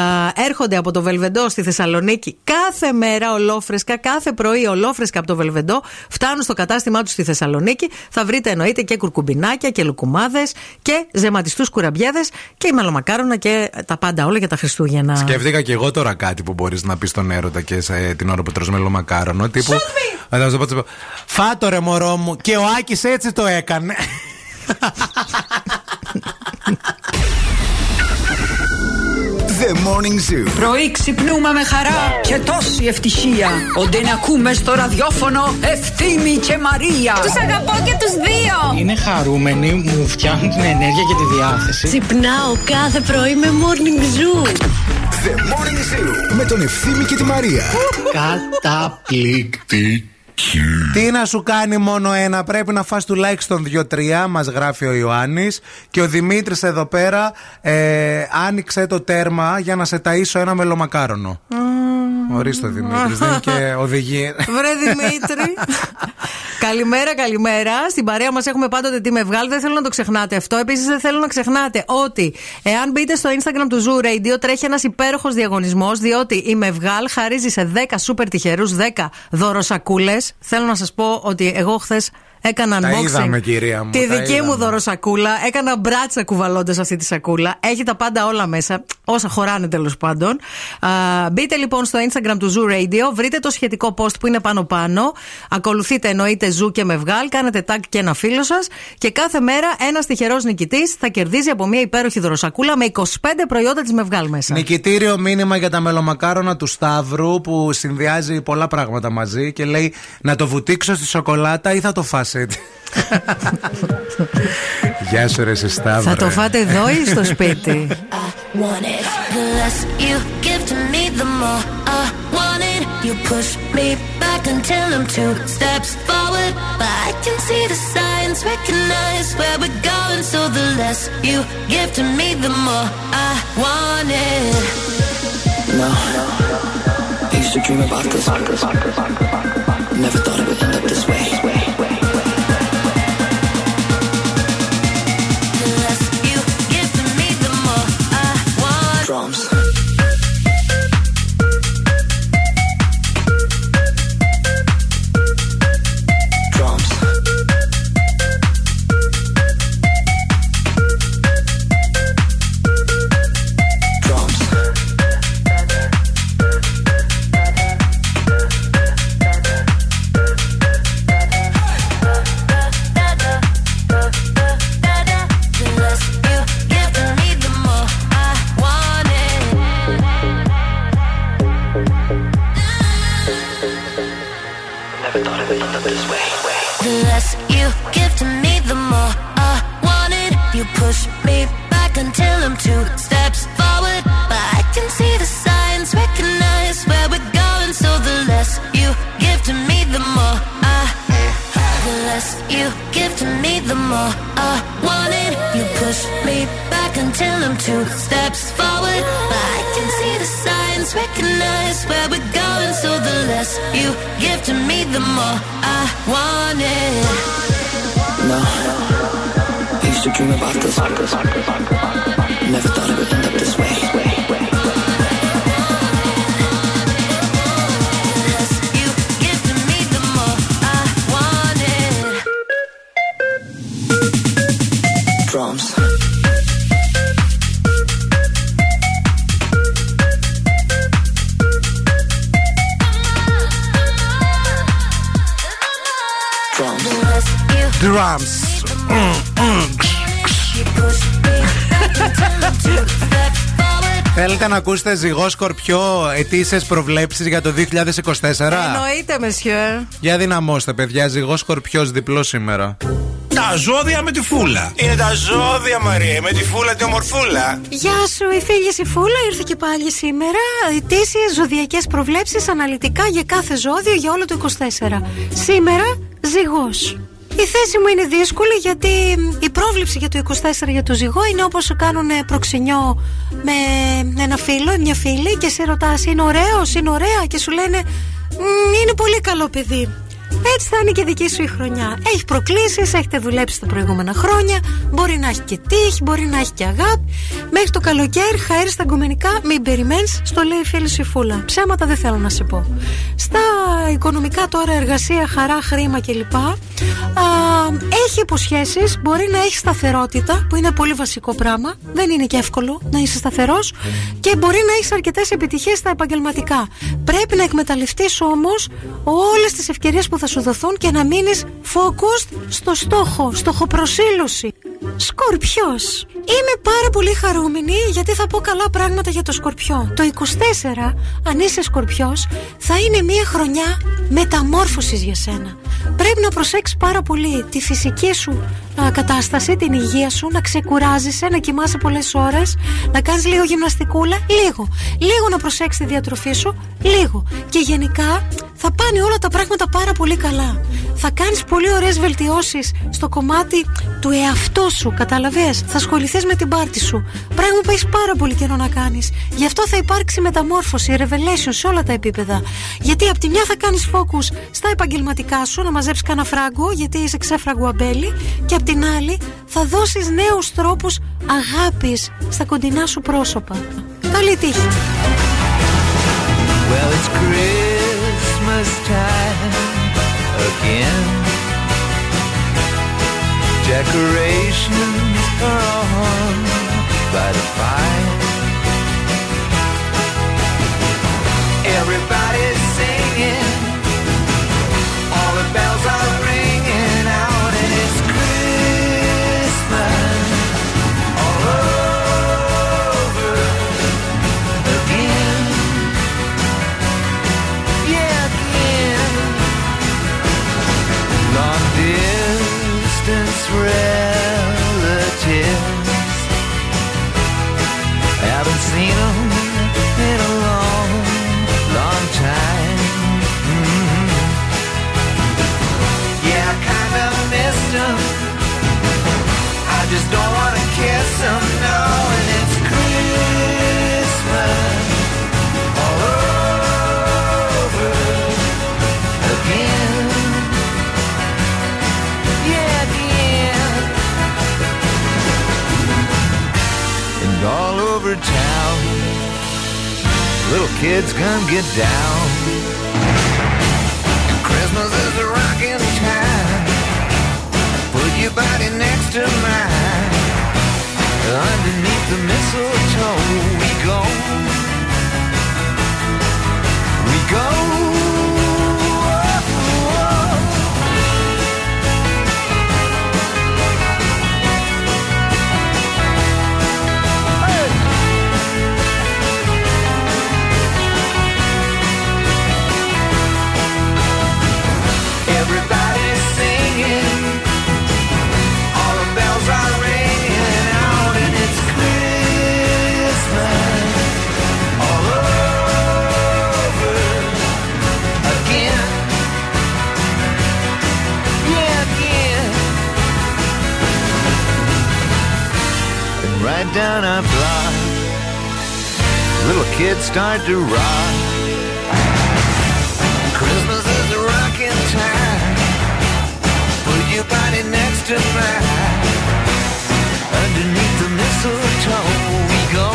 έρχονται από το Βελβεντό στη Θεσσαλονίκη κάθε μέρα ολόφρεσκα, κάθε πρωί ολόφρεσκα από το Βελβεντό. Φτάνουν στο κατάστημά τους στη Θεσσαλονίκη. Θα βρείτε εννοείται και κουρκουμπινάκια και λουκουμάδες και ζεματιστούς κουραμπιέδες και η μελομακάρονα και τα πάντα όλα για τα Χριστούγεννα. Σκέφτηκα και εγώ τώρα κάτι που μπορείς να πεις στον έρωτα και σε, την ώρα που τρως μελομακάρονο. Τύπου. Θα σου πω, θα σου πω, Φάτο ρε μωρό μου. Και ο Άκης έτσι το έκανε. <laughs> The Morning Zoo. Πρωί ξυπνούμε με χαρά και τόση ευτυχία. Όντε να ακούμε στο ραδιόφωνο Ευθύμη και Μαρία. Τους αγαπώ και τους δύο. Είναι χαρούμενοι, μου φτιάχνουν την ενέργεια και τη διάθεση. Ξυπνάω κάθε πρωί με Morning Zoo. The Morning Zoo. Με τον Ευθύμη και τη Μαρία. Καταπληκτική. Τι να σου κάνει μόνο ένα, πρέπει να φας τουλάχιστον δύο-τρία, μας γράφει ο Ιωάννης. Και ο Δημήτρης εδώ πέρα ε, άνοιξε το τέρμα για να σε ταΐσω ένα μελομακάρονο. Ορίστε ο Δημήτρης, δεν είναι και οδηγεί. Βρε Δημήτρη. καλημέρα, καλημέρα. Στην παρέα μας έχουμε πάντοτε τι με βγάλει. Δεν θέλω να το ξεχνάτε αυτό. Επίσης, δεν θέλω να ξεχνάτε ότι εάν μπείτε στο Instagram του Zoo Radio, τρέχει ένας υπέροχος διαγωνισμός. Διότι η Μευγάλ χαρίζει σε 10 σούπερ τυχερούς 10 δωροσακούλες. Θέλω να σας πω ότι εγώ χθες Έκανα Τα unboxing. είδαμε, κυρία μου, Τη τα δική μου είδαμε. δωροσακούλα. Έκανα μπράτσα κουβαλώντας αυτή τη σακούλα. Έχει τα πάντα όλα μέσα. Όσα χωράνε τέλος πάντων. Α, μπείτε λοιπόν στο Instagram του Zoo Radio. Βρείτε το σχετικό post που είναι πάνω-πάνω. Ακολουθείτε εννοείται Zoo και με βγάλ. Κάνετε tag και ένα φίλο σας. Και κάθε μέρα ένας τυχερός νικητής θα κερδίζει από μια υπέροχη δωροσακούλα με 25 προϊόντα της Μευγάλ μέσα. Νικητήριο μήνυμα για τα μελομακάρονα του Σταύρου που συνδυάζει πολλά πράγματα μαζί και λέει να το βουτήξω στη σοκολάτα ή θα το φας έτσι. Γεια σου ρε εσύ Σταύρε. Θα το φάτε εδώ ή στο σπίτι. want it. The less you give to me, the more I want it. You push me back until I'm two steps forward. But I can see the signs, recognize where we're going. So the less you give to me, the more I want it. No, I used to dream about this. Never thought it would recognize where we're going. So the less you give to me, the more I want it. No. I used to dream about this. Never thought of it Drums. Θέλετε να ακούσετε ζυγό σκορπιό ετήσιες προβλέψεις για το 2024. Εννοείται, μεσιέ. Για δυναμώστε, παιδιά. Ζυγό σκορπιός διπλό σήμερα. Τα ζώδια με τη φούλα. Είναι τα ζώδια, Μαρία, με τη φούλα τη ομορφούλα. Γεια σου, η φίλη η Φούλα ήρθε και πάλι σήμερα. Ετήσιες ζωδιακές προβλέψεις αναλυτικά για κάθε ζώδιο για όλο το 24. Σήμερα, ζυγός. Η θέση μου είναι δύσκολη γιατί η πρόβληψη για το 24 για το ζυγό είναι όπως κάνουν προξενιό με ένα φίλο ή μια φίλη και σε ρωτάς είναι ωραίος, είναι ωραία και σου λένε «Μμ, είναι πολύ καλό παιδί. Έτσι θα είναι και δική σου η χρονιά. Έχει προκλήσεις, έχετε δουλέψει τα προηγούμενα χρόνια. Μπορεί να έχει και τύχη, μπορεί να έχει και αγάπη. Μέχρι το καλοκαίρι, χαίρι στα γκομενικά, μην περιμένεις, στο λέει η φίλη σου η φούλα. Ψέματα δεν θέλω να σε πω. Στα οικονομικά τώρα, εργασία, χαρά, χρήμα κλπ. Α, έχει υποσχέσεις, μπορεί να έχεις σταθερότητα, που είναι πολύ βασικό πράγμα. Δεν είναι και εύκολο να είσαι σταθερός. Και μπορεί να έχεις αρκετές επιτυχίες στα επαγγελματικά. Πρέπει να εκμεταλλευτείς όμως όλες τις ευκαιρίες που θα σου δοθούν και να μείνεις focused στο στόχο, στοχοπροσήλωση. Σκορπιός. Είμαι πάρα πολύ χαρούμενη γιατί θα πω καλά πράγματα για το Σκορπιό. Το 24, αν είσαι Σκορπιός, θα είναι μια χρονιά μεταμόρφωσης για σένα. Πρέπει να προσέξεις πάρα πολύ τη φυσική σου α, κατάσταση, την υγεία σου, να ξεκουράζεσαι, να κοιμάσαι πολλές ώρες, να κάνεις λίγο γυμναστικούλα, λίγο. Λίγο να προσέξεις τη διατροφή σου, λίγο. Και γενικά θα πάνε όλα τα πράγματα πάρα πολύ καλά. Θα κάνεις πολύ ωραίες βελτιώσεις στο κομμάτι του εαυτού σου, καταλαβέ. Θα ασχοληθείς με την πάρτη σου. Πράγμα που έχεις πάρα πολύ καιρό να κάνεις. Γι' αυτό θα υπάρξει μεταμόρφωση, revelation σε όλα τα επίπεδα. Γιατί από τη μια θα κάνεις focus στα επαγγελματικά σου, να μαζέψεις κανένα φράγκο, γιατί είσαι ξέφραγκο αμπέλι. Και από την άλλη θα δώσεις νέους τρόπους αγάπης στα κοντινά σου πρόσωπα. Καλή τύχη. Well, it's Christmas time again. Decorations are on by the fire. Everybody's kids come get down. Christmas is a rockin' time. Put your body next to mine. Underneath the mistletoe, we go. Down our block. Little kids start to rock. Christmas is a rocking time. Put your body next to mine. Underneath the mistletoe we go.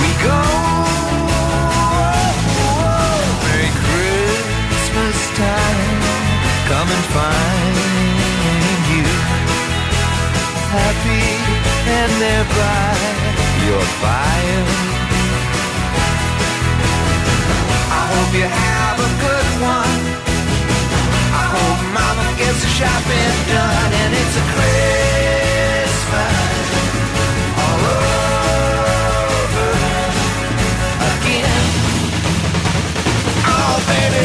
We go. Merry Christmas time. Come and find happy and thereby your fire. I hope you have a good one. I hope mama gets the shopping done and it's a Christmas all over again. Oh, baby,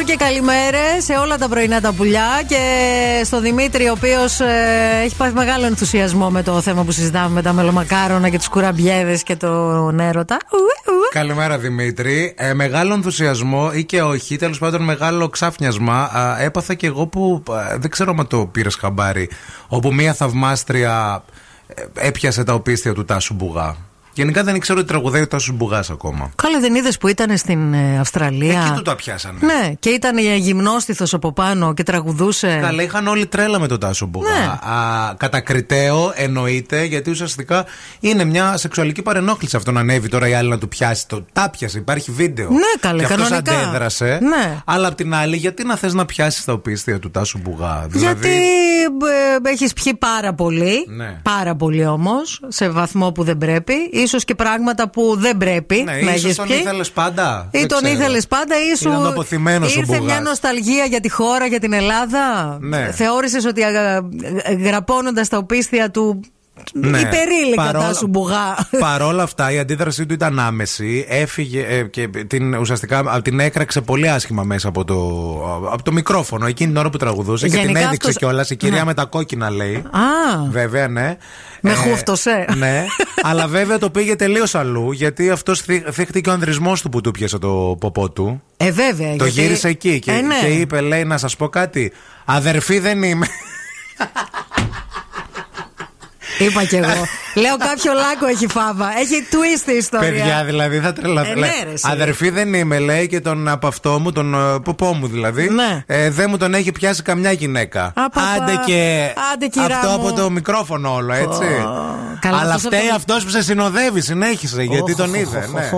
Bonjour, bonjour και καλημέρε σε όλα τα πρωινά τα πουλιά και στο Δημήτρη, ο οποίος έχει πάθει μεγάλο ενθουσιασμό με το θέμα που συζητάμε με τα μελομακάρονα και τους κουραμπιέδες και τον έρωτα. Ουε, ουε. Καλημέρα Δημήτρη. Ε, μεγάλο ενθουσιασμό ή και όχι, τέλος πάντων μεγάλο ξάφνιασμα α, έπαθα και εγώ που α, δεν ξέρω αν το πήρες χαμπάρι. Όπου μία θαυμάστρια ε, έπιασε τα οπίστια του Τάσου Μπουγά. Γενικά δεν ήξερα ότι τραγουδάει ο Τάσος Μπουγάς ακόμα. Καλά, δεν είδες που ήταν στην ε, Αυστραλία; Εκεί του τα πιάσανε. Ναι, και ήταν γυμνόστιθος από πάνω και τραγουδούσε. Καλά, είχαν όλοι τρέλα με τον Τάσο Μπουγά. Ναι. Α, κατακριτέο εννοείται, γιατί ουσιαστικά είναι μια σεξουαλική παρενόχληση αυτό να ανέβει τώρα η άλλη να του πιάσει. Το τα πιασε, υπάρχει βίντεο. Ναι, καλέ, και αυτός κανονικά. αντέδρασε. Ναι. Αλλά απ' την άλλη, γιατί να θες να πιάσεις τα οπίστια του Τάσου Μπουγά; Δηλαδή, Γιατί έχεις πιει πάρα πολύ. Ναι. Πάρα πολύ όμως. Σε βαθμό που δεν πρέπει. Σω και πράγματα που δεν πρέπει Ναι, να ίσως έχεις τον πιει. ήθελες πάντα. Ή Δεν τον ξέρω. ήθελες πάντα, ή σου. Ήταν αποθυμένος ο Ήρθε Μπουγάς. μια νοσταλγία για τη χώρα, για την Ελλάδα. Ναι. Θεώρησες ότι γραπώνοντας τα οπίστια του. Ναι. Υπερήλικα Παρόλα- τα σου μπουγά. Παρ' όλα αυτά η αντίδρασή του ήταν άμεση. Έφυγε ε, και την, ουσιαστικά α, την έκραξε πολύ άσχημα μέσα από το, από το μικρόφωνο εκείνη την ώρα που τραγουδούσε και την Γενικά έδειξε αυτός- κιόλας. Η κυρία Ναι. με τα κόκκινα λέει. Α, Βέβαια, ναι. με Ε, χούφτωσε. Ναι, αλλά βέβαια το πήγε τελείως αλλού γιατί αυτός θύχτηκε ο ανδρισμός του που του πιέσε το ποπό του. Ε, βέβαια. Το γιατί- γύρισε εκεί και, Ε, ναι. και είπε, λέει, να σας πω κάτι. Αδερφή δεν είμαι. <laughs> Είπα κι εγώ. Λέω κάποιο λάκκο έχει φάβα. Έχει twist η ιστορία. Παιδιά, δηλαδή θα τρελαθώ. Ε, ναι, ρε, εσύ. Αδερφή δεν είμαι, λέει, και τον από αυτό μου, τον ε, ποπό μου δηλαδή. Ναι. Ε, δεν μου τον έχει πιάσει καμιά γυναίκα. Α, παπα. Άντε και. Άντε, κυρά αυτό μου. από το μικρόφωνο όλο, έτσι. Καλά, Αλλά αυτός φταίει από το- αυτός που σε συνοδεύει, συνέχισε, γιατί τον είδε. ναι.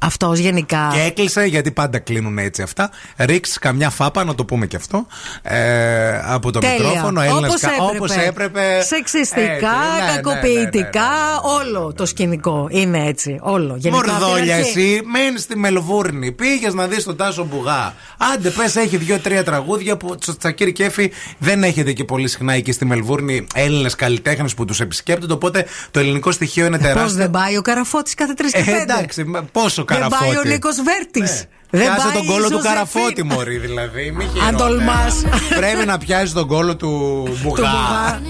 Αυτός γενικά. Και έκλεισε, γιατί πάντα κλείνουν έτσι αυτά. Ρίξει καμιά φάπα, να το πούμε και αυτό. Ε, από το Τέλεια. μικρόφωνο, Έλληνας Όπως κα- έπρεπε. όπως έπρεπε. Σεξιστικά, Έτσι, ναι, ναι, ναι, κακοποιητικά, όλο το σκηνικό είναι έτσι. Όλο. Γενικά, από την Μορδόλια, αρχή. εσύ μένεις στη Μελβούρνη. Πήγες να δεις τον Τάσο Μπουγά. Άντε, πες, έχει δύο-τρία τραγούδια που στο Τσακίρι Κέφι δεν έχετε και πολύ συχνά εκεί στη Μελβούρνη Έλληνες καλλιτέχνες που τους επισκέπτονται. Οπότε το ελληνικό στοιχείο είναι Πώς τεράστιο. δεν πάει ο Καραφώτης κάθε τρεις και Ε, πέντε; εντάξει, μα πόσο Δεν καραφώτη. πάει ο Νίκος Βέρτης; Πιάσε τον κόλο του Καραφώτη, Μωρή, δηλαδή. Μη χειρότερα. τολμάς. Πρέπει να πιάσει τον κόλο του Μπουγά. Μπουγά.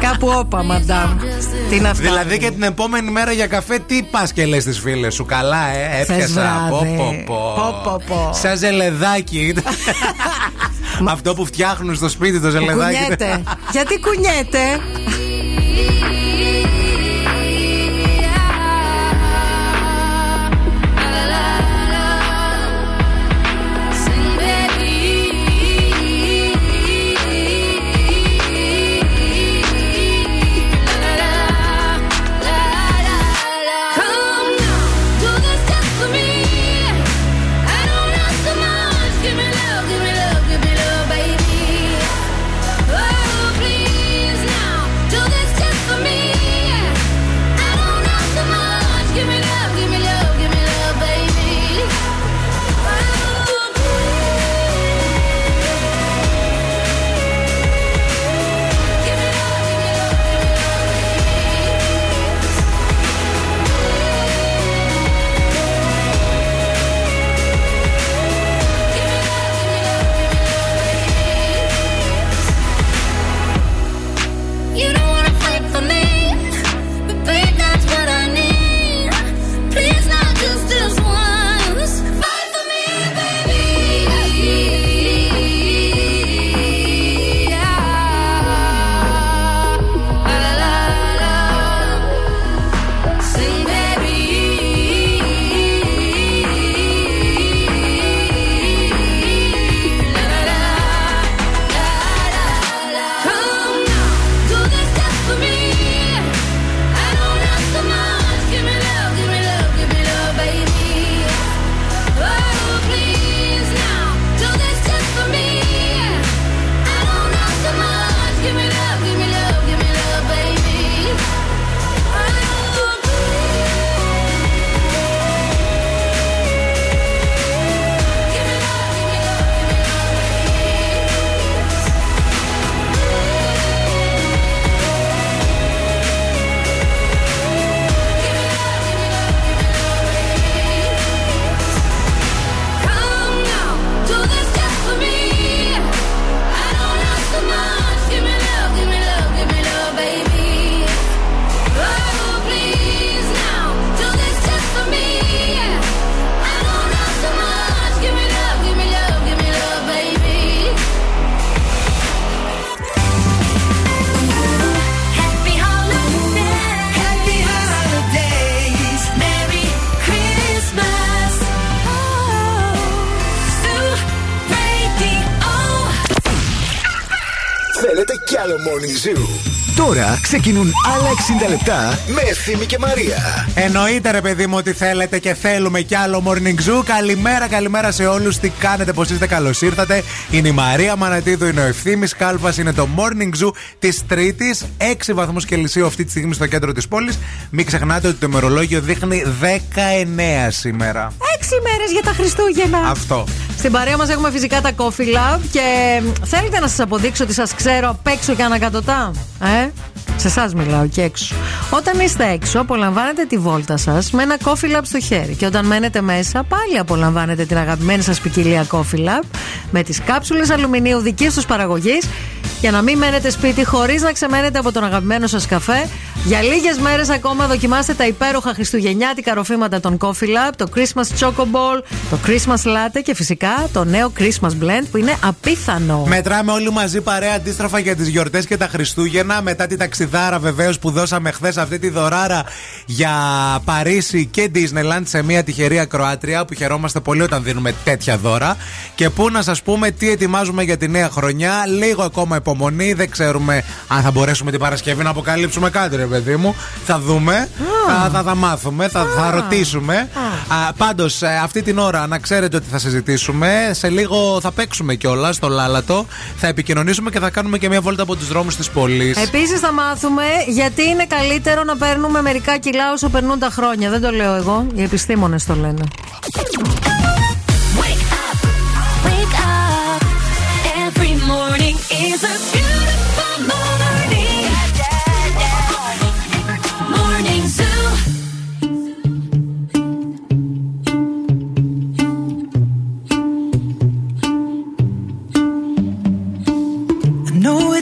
Κάπου όπα, μαντάμ. Τι είναι αυτά. Δηλαδή και την επόμενη μέρα για καφέ τι πας και λες στις φίλες σου. Καλά, ε, έπιασα. βράδυ. Πω, πω, πω. Πω, πω, πω. Σαν ζελεδάκι. <laughs> Αυτό που φτιάχνουν στο σπίτι το ζελεδάκι. Κουνιέται. Γιατί κουνιέται; Ξεκινούν άλλα 60 λεπτά με Ευθύμη και Μαρία. Εννοείται ρε παιδί μου ότι θέλετε και θέλουμε κι άλλο Morning Zoo. Καλημέρα, καλημέρα σε όλους. Τι κάνετε, πώς είστε, καλώς ήρθατε. Είναι η Μαρία Μανατίδου, είναι ο Ευθύμης Κάλφας, είναι το Morning Zoo της Τρίτης. 6 βαθμούς Κελσίου αυτή τη στιγμή στο κέντρο της πόλης. Μην ξεχνάτε ότι το ημερολόγιο δείχνει 19 σήμερα. Έξι μέρες για τα Χριστούγεννα. Αυτό. Στην παρέα μας έχουμε φυσικά τα Coffee Lab και θέλετε να σας αποδείξω ότι σας ξέρω απ' έξω και ανακατοτά. Ε; Σε εσάς μιλάω και έξω. Όταν είστε έξω, απολαμβάνετε τη βόλτα σας με ένα Coffee Lab στο χέρι. Και όταν μένετε μέσα, πάλι απολαμβάνετε την αγαπημένη σας ποικιλία Coffee Lab με τις κάψουλες αλουμινίου δική τους παραγωγής για να μην μένετε σπίτι χωρίς να ξεμένετε από τον αγαπημένο σας καφέ. Για λίγες μέρες ακόμα δοκιμάστε τα υπέροχα χριστουγεννιάτικα ροφήματα των Coffee Lab, το Christmas Choco Ball, το Christmas Latte και φυσικά το νέο Christmas Blend που είναι απίθανο. Μετράμε όλοι μαζί παρέα αντίστροφα για τις γιορτές και τα Χριστούγεννα. Μετά τη ταξιδάρα βεβαίως που δώσαμε χθες αυτή τη δωράρα για Παρίσι και Disneyland σε μια τυχερή ακροάτρια που χαιρόμαστε πολύ όταν δίνουμε τέτοια δώρα. Και πού να σας πούμε τι ετοιμάζουμε για τη νέα χρονιά. Λίγο ακόμα υπομονή. Δεν ξέρουμε αν θα μπορέσουμε την Παρασκευή να αποκαλύψουμε κάτι, ρε παιδί μου. Θα δούμε. Θα, θα, θα μάθουμε. Θα, θα ρωτήσουμε. Πάντως, αυτή την ώρα να ξέρετε ότι θα συζητήσουμε. Σε λίγο θα παίξουμε κιόλας στο λάλατο. Θα επικοινωνήσουμε και θα κάνουμε και μια βόλτα από τους δρόμους της πόλης. Επίσης θα μάθουμε γιατί είναι καλύτερο να παίρνουμε μερικά κιλά όσο περνούν τα χρόνια. Δεν το λέω εγώ, οι επιστήμονες το λένε. Wake up. Every morning is a beautiful morning.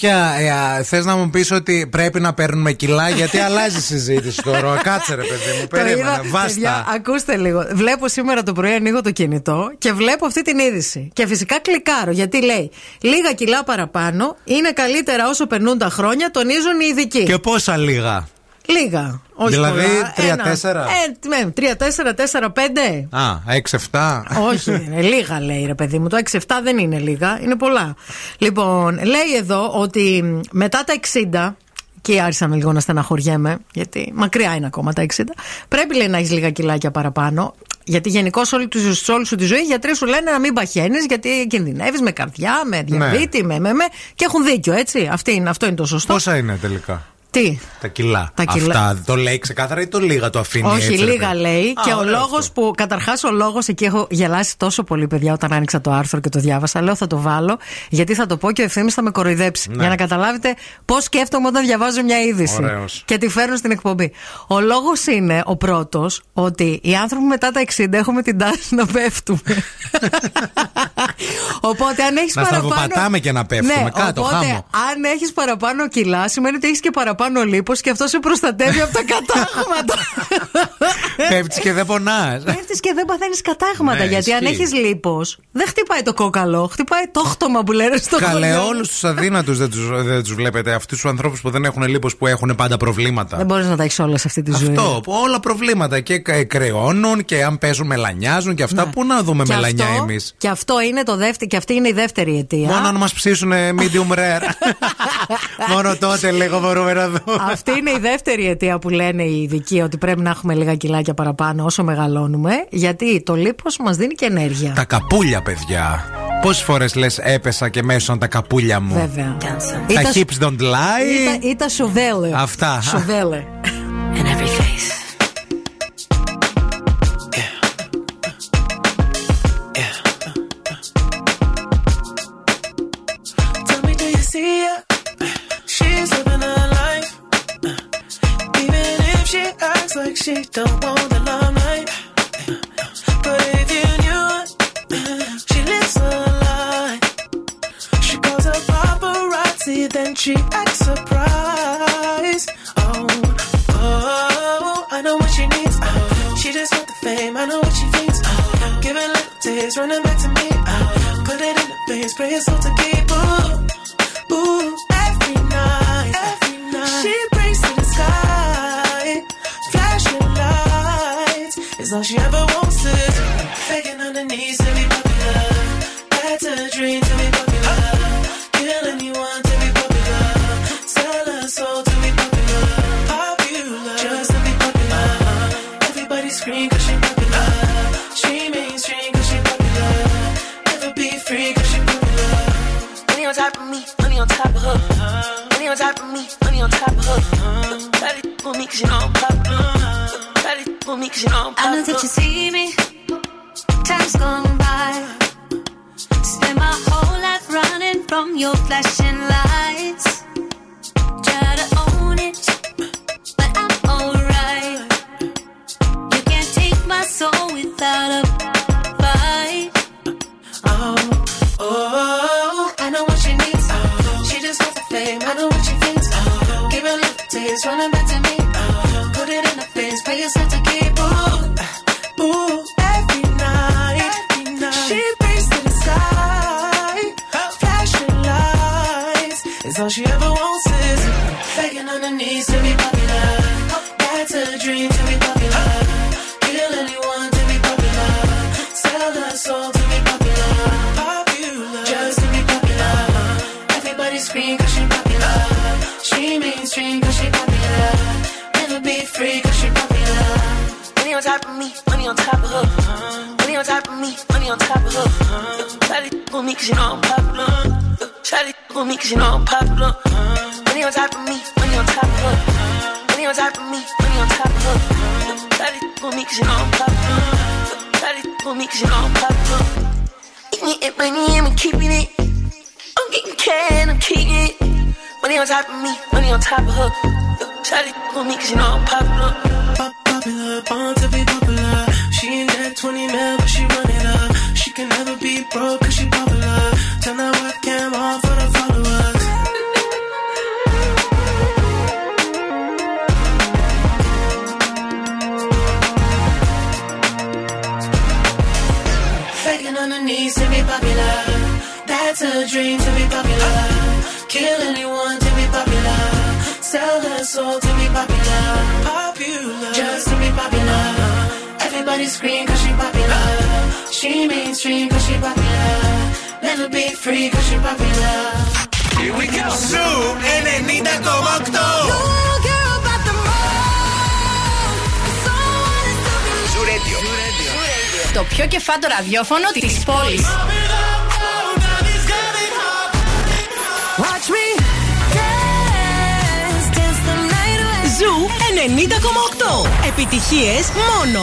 Τώρα αλήθεια, θες να μου πεις ότι πρέπει να παίρνουμε κιλά, γιατί <laughs> αλλάζει η συζήτηση τώρα. Κάτσε ρε παιδί μου, Το περίμενε. είδα, παιδιά, Βάστα. ακούστε λίγο. Βλέπω σήμερα το πρωί, ανοίγω το κινητό και βλέπω αυτή την είδηση. Και φυσικά κλικάρω γιατί λέει Λίγα κιλά παραπάνω είναι καλύτερα όσο περνούν τα χρόνια, τονίζουν οι ειδικοί. Και πόσα λίγα; Λίγα. Όχι Δηλαδή, πολλά. τρία, Ένα. τέσσερα. Ε, ναι, τρία, τέσσερα, τέσσερα, πέντε. Α, 6-7. Όχι, είναι λίγα λέει ρε παιδί μου. Το 6-7 δεν είναι λίγα, είναι πολλά. Λοιπόν, λέει εδώ ότι μ, μετά τα 60. Και άρχισα με λίγο να στεναχωριέμαι, γιατί μακριά είναι ακόμα τα 60. Πρέπει λέει να έχεις λίγα κιλάκια παραπάνω. Γιατί γενικώς όλη, του- σε όλη σου τη ζωή οι γιατροί σου λένε να μην παχαίνεις, γιατί κινδυνεύεις με καρδιά, με διαβήτη, με, με, με. Και έχουν δίκιο, έτσι. Αυτή είναι, αυτό είναι το σωστό. Πόσα είναι τελικά; Τι; Τα κιλά. Τα κιλά. Αυτά το λέει ξεκάθαρα ή το λίγα το αφήνει Όχι, έτσι, ρε λίγα παιδί; λέει. Α, και ο ωραίο λόγος αυτό. που. Καταρχάς, ο λόγος εκεί έχω γελάσει τόσο πολύ, παιδιά, όταν άνοιξα το άρθρο και το διάβασα. Λέω θα το βάλω, γιατί θα το πω και ο ευθύνη θα με κοροϊδέψει. Ναι. Για να καταλάβετε πώς σκέφτομαι όταν διαβάζω μια είδηση. Ωραίος. Και τη φέρνω στην εκπομπή. Ο λόγος είναι ο πρώτος ότι οι άνθρωποι μετά τα 60 έχουμε την τάση να πέφτουμε. <laughs> οπότε αν έχεις Να παραπάνω. στραβοπατάμε και να πέφτουμε. Ναι, Κάτω, οπότε, χάμω. αν έχεις παραπάνω κιλά, σημαίνει ότι έχεις και παραπάνω λίπος και αυτός σε προστατεύει από τα <laughs> κατάγματα. Πέφτεις και δεν πονάς. Πέφτεις και δεν παθαίνεις κατάγματα. Ναι, γιατί αν ισχύει. έχεις λίπος, δεν χτυπάει το κόκαλο, χτυπάει το χτώμα που λένε στο Καλέ, χωριό. όλους τους αδύνατους δεν τους δεν τους βλέπετε. Αυτούς τους ανθρώπους που δεν έχουν λίπος που έχουν πάντα προβλήματα. Δεν μπορείς να τα έχεις όλα σε αυτή τη ζωή. Αυτό, που όλα προβλήματα και κα- κρεώνουν και αν παίζουν μελανιάζουν και αυτά. Πού να δούμε Ναι. Και μελανιά αυτό- εμείς. Και αυτό είναι το δεύτερο, και αυτή είναι η δεύτερη αιτία. Μόνο αν μας ψήσουν medium rare. <laughs> Μόνο τότε λίγο μπορούμε να δούμε. Αυτή είναι η δεύτερη αιτία που λένε οι ειδικοί ότι πρέπει να έχουμε λίγα κιλάκια παραπάνω όσο μεγαλώνουμε. Γιατί το λίπος μας δίνει και ενέργεια. Τα καπούλια, παιδιά. Πόσες φορές λες έπεσα και μέσω τα καπούλια μου. Βέβαια. Τα Ήταν- hips don't lie. Ήταν, ήταν σουβέλε. Αυτά. Σουβέλε. in every face. She acts like she don't want the limelight. But if you knew she lives a lie. She calls her paparazzi, then she acts surprised. Oh, oh, I know what she needs. Oh, she just want the fame. I know what she thinks. Oh, give it little taste, running back to me. Oh, put it in the face, pray it's all to keep. Ooh, ooh, every night, every night. She It's all she ever wants is begging on her knees to be popular. That's a dream to be popular. Kill anyone to be popular. Sell her soul to be popular. Popular, just to be popular. Everybody scream cause she popular. She mainstream cause she popular. Never be free cause she popular. Money on top of me, money on top of her. Money on top of me, money on top of her. Try for me cause you know I'm popular. Try to for me cause you know I'm I know that you see me. Time's gone by. Spend my whole life running from your flashing lights. Try to own it, but I'm alright. You can't take my soul without a fight. Oh, oh, I know what she needs. Oh, she just wants the fame. I know what she thinks. Oh, give it a little taste, running back to me. Pay yourself to keep. Ooh, ooh, every night, every night. To the sky, flashing lights. It's all she ever wants is begging on her knees to be popular. That's a dream to be popular. On top of me, money on top of her. Money on top of me, money on top of her. Try to for me cause you know I'm popular. Try to for me cause you know I'm popular. Money on top of me, money on top of her. Money on top of me, money on top of her. Try to for me cause you know I'm popular. Try to for me cause you know I'm popular. Eating it, money, I'm keeping it. I'm getting cash, I'm keeping it. Money on top of me, money on top of her. Try to for me cause you know I'm popular popular, born to be popular. She ain't that 20 mil, but she run it up. She can never be broke, cause she popular. Turn that webcam off for the followers. Faking on her knees to be popular. That's a dream to be popular. Kill anyone to be popular. Sell her soul to be popular Everybody scream cause she popular. She mainstream cause she popular. Never be free cause she popular. Here we go. Ζου 90,8. Ζου Radio. Το πιο κεφάτο ραδιόφωνο της πόλης. Watch me dance, dance the night away. Ζου 90,8. Επιτυχίες μόνο.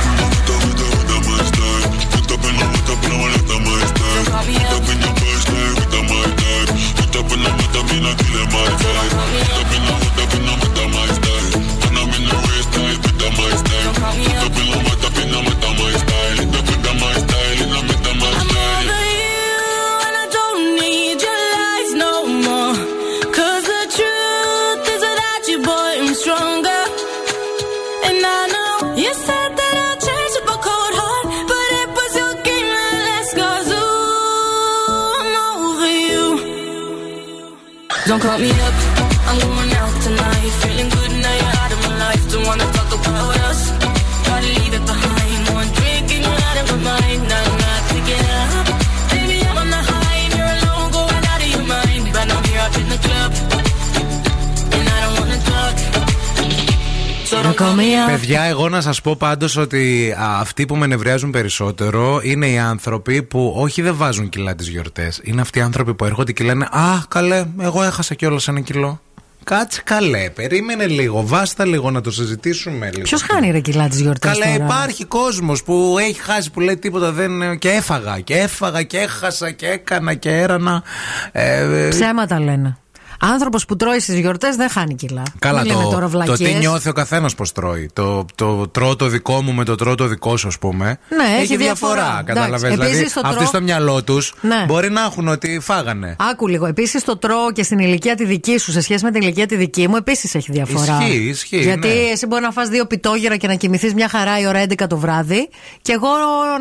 Παιδιά, εγώ να σας πω πάντως ότι α, αυτοί που με νευριάζουν περισσότερο είναι οι άνθρωποι που όχι δεν βάζουν κιλά τις γιορτές. Είναι αυτοί οι άνθρωποι που έρχονται και λένε Α, καλέ, εγώ έχασα κιόλας ένα κιλό. Κάτσε καλέ, περίμενε λίγο, βάστα λίγο να το συζητήσουμε λίγο. Ποιος χάνει ρε κιλά τις γιορτές. Καλά, υπάρχει κόσμος που έχει χάσει που λέει τίποτα δεν. και έφαγα και έφαγα και έχασα και έκανα και έρανα. Ε, ε, Ψέματα λένε. Άνθρωπος που τρώει στις γιορτές δεν χάνει κιλά. Καλά, Μην λέμε τώρα το, το βλακίες. τι νιώθει ο καθένας πώ τρώει. Το, το τρώω το δικό μου με το τρώω το δικό σου, ας πούμε. Ναι, έχει διαφορά. διαφορά. Κατάλαβε. Εντάξει, Δηλαδή, επίσης το αυτοί τρώω- στο μυαλό τους Ναι. μπορεί να έχουν ότι φάγανε. Άκου λίγο. Επίσης το τρώω και στην ηλικία τη δική σου σε σχέση με την ηλικία τη δική μου. Επίσης έχει διαφορά. Ισχύει, ισχύει, Γιατί ναι. εσύ μπορεί να φας δύο πιτόγερα και να κοιμηθείς μια χαρά η ώρα 11 το βράδυ. Και εγώ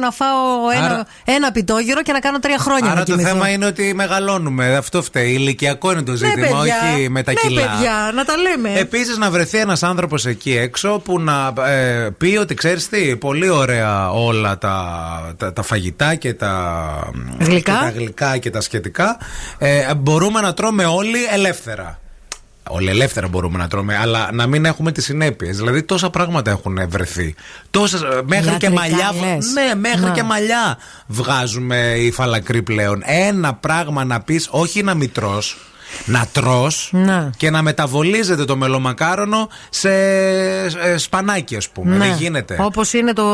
να φάω ένα, Άρα- ένα πιτόγερο και να κάνω τρία χρόνια Άρα να το κοιμηθώ. θέμα είναι ότι μεγαλώνουμε. Αυτό φταίει. Ηλικιακό είναι το Ναι, ζήτημα, παιδιά. όχι με τα ναι, κιλά. παιδιά, να τα λέμε. Επίσης, να βρεθεί ένας άνθρωπος εκεί έξω που να ε, πει ότι ξέρεις τι, πολύ ωραία όλα τα, τα, τα φαγητά και τα Γλυκά. και τα γλυκά και τα σχετικά. Ε, μπορούμε να τρώμε όλοι ελεύθερα. Ολελεύθερα μπορούμε να τρώμε, αλλά να μην έχουμε τις συνέπειες. Δηλαδή, τόσα πράγματα έχουν βρεθεί. Τόσες, ε, μέχρι και Ιατρικά, μαλλιά. λες. Ναι, μέχρι Να. και μαλλιά βγάζουμε οι φαλακροί πλέον. Ένα πράγμα να πεις, όχι να μην τρως, να τρως Να. και να μεταβολίζεται το μελομακάρονο σε ε, σπανάκι, ας πούμε. Δεν γίνεται. Όπως είναι το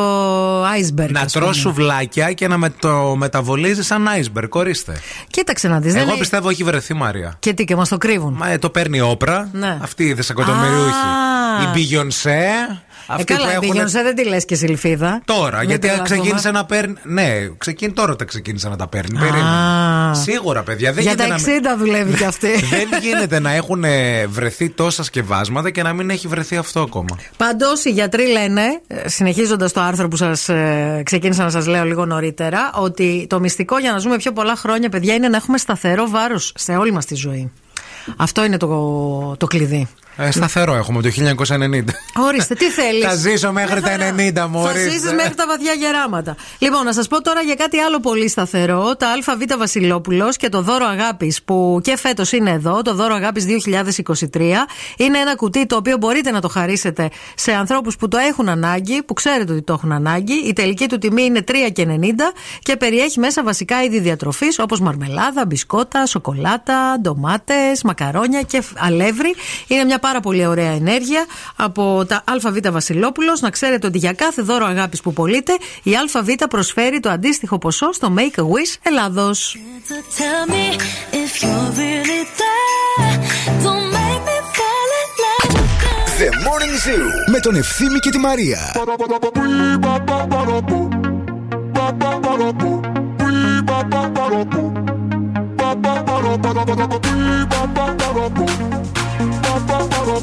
iceberg. Να ας πούμε. τρως σουβλάκια και να με το μεταβολίζει σαν iceberg. Ορίστε. Κοίταξε να δεις. Εγώ πιστεύω έχει βρεθεί Μαρία. Και τι, και μας το κρύβουν. Μα ε, το παίρνει η όπρα. Ναι. Αυτή η δισεκατομμυριούχη. Α. Η Μπιγιονσέ. Ε, Αυτή καλά, που η έχουν... Beyoncé δεν τη λες και Σιλφίδα. Τώρα, Μην γιατί τρελαθούμε. ξεκίνησε να παίρνει. Ναι, ξεκίνη, τώρα τα ξεκίνησε να τα παίρνει. Περίμενε. Σίγουρα, παιδιά. Δεν Για γίνεται τα 60 να... δουλεύει κι αυτή. <laughs> δεν γίνεται να έχουν ε, βρεθεί τόσα σκευάσματα και να μην έχει βρεθεί αυτό ακόμα. Πάντως οι γιατροί λένε, συνεχίζοντας το άρθρο που σας ξεκίνησα να σας λέω λίγο νωρίτερα, ότι το μυστικό για να ζούμε πιο πολλά χρόνια, παιδιά, είναι να έχουμε σταθερό βάρος σε όλη μας τη ζωή. Αυτό είναι το, το κλειδί. Ε, σταθερό έχουμε το 1990. Ορίστε, τι θέλεις; Θα ζήσω μέχρι τα 90 μου, Θα ορίστε. ζήσεις μέχρι τα βαθιά γεράματα. Λοιπόν, να σας πω τώρα για κάτι άλλο πολύ σταθερό. Τα ΑΒ Βασιλόπουλος και το δώρο αγάπης που και φέτος είναι εδώ. Το δώρο αγάπης 2023. Είναι ένα κουτί το οποίο μπορείτε να το χαρίσετε σε ανθρώπους που το έχουν ανάγκη, που ξέρετε ότι το έχουν ανάγκη. Η τελική του τιμή είναι 3,90 και περιέχει μέσα βασικά είδη διατροφής όπως μαρμελάδα, μπισκότα, σοκολάτα, ντομάτες, μακαρόνια και αλεύρι. Είναι μια πάρα πολύ ωραία ενέργεια από τα ΑΒ Βασιλόπουλος. Να ξέρετε ότι για κάθε δώρο αγάπης που πωλείτε, η ΑΒ προσφέρει το αντίστοιχο ποσό στο Make a Wish Ελλάδος. Tell me if you're really there. Don't make me fall in love again. The Morning Zoo με τον Ευθύμη και τη Μαρία. Bye.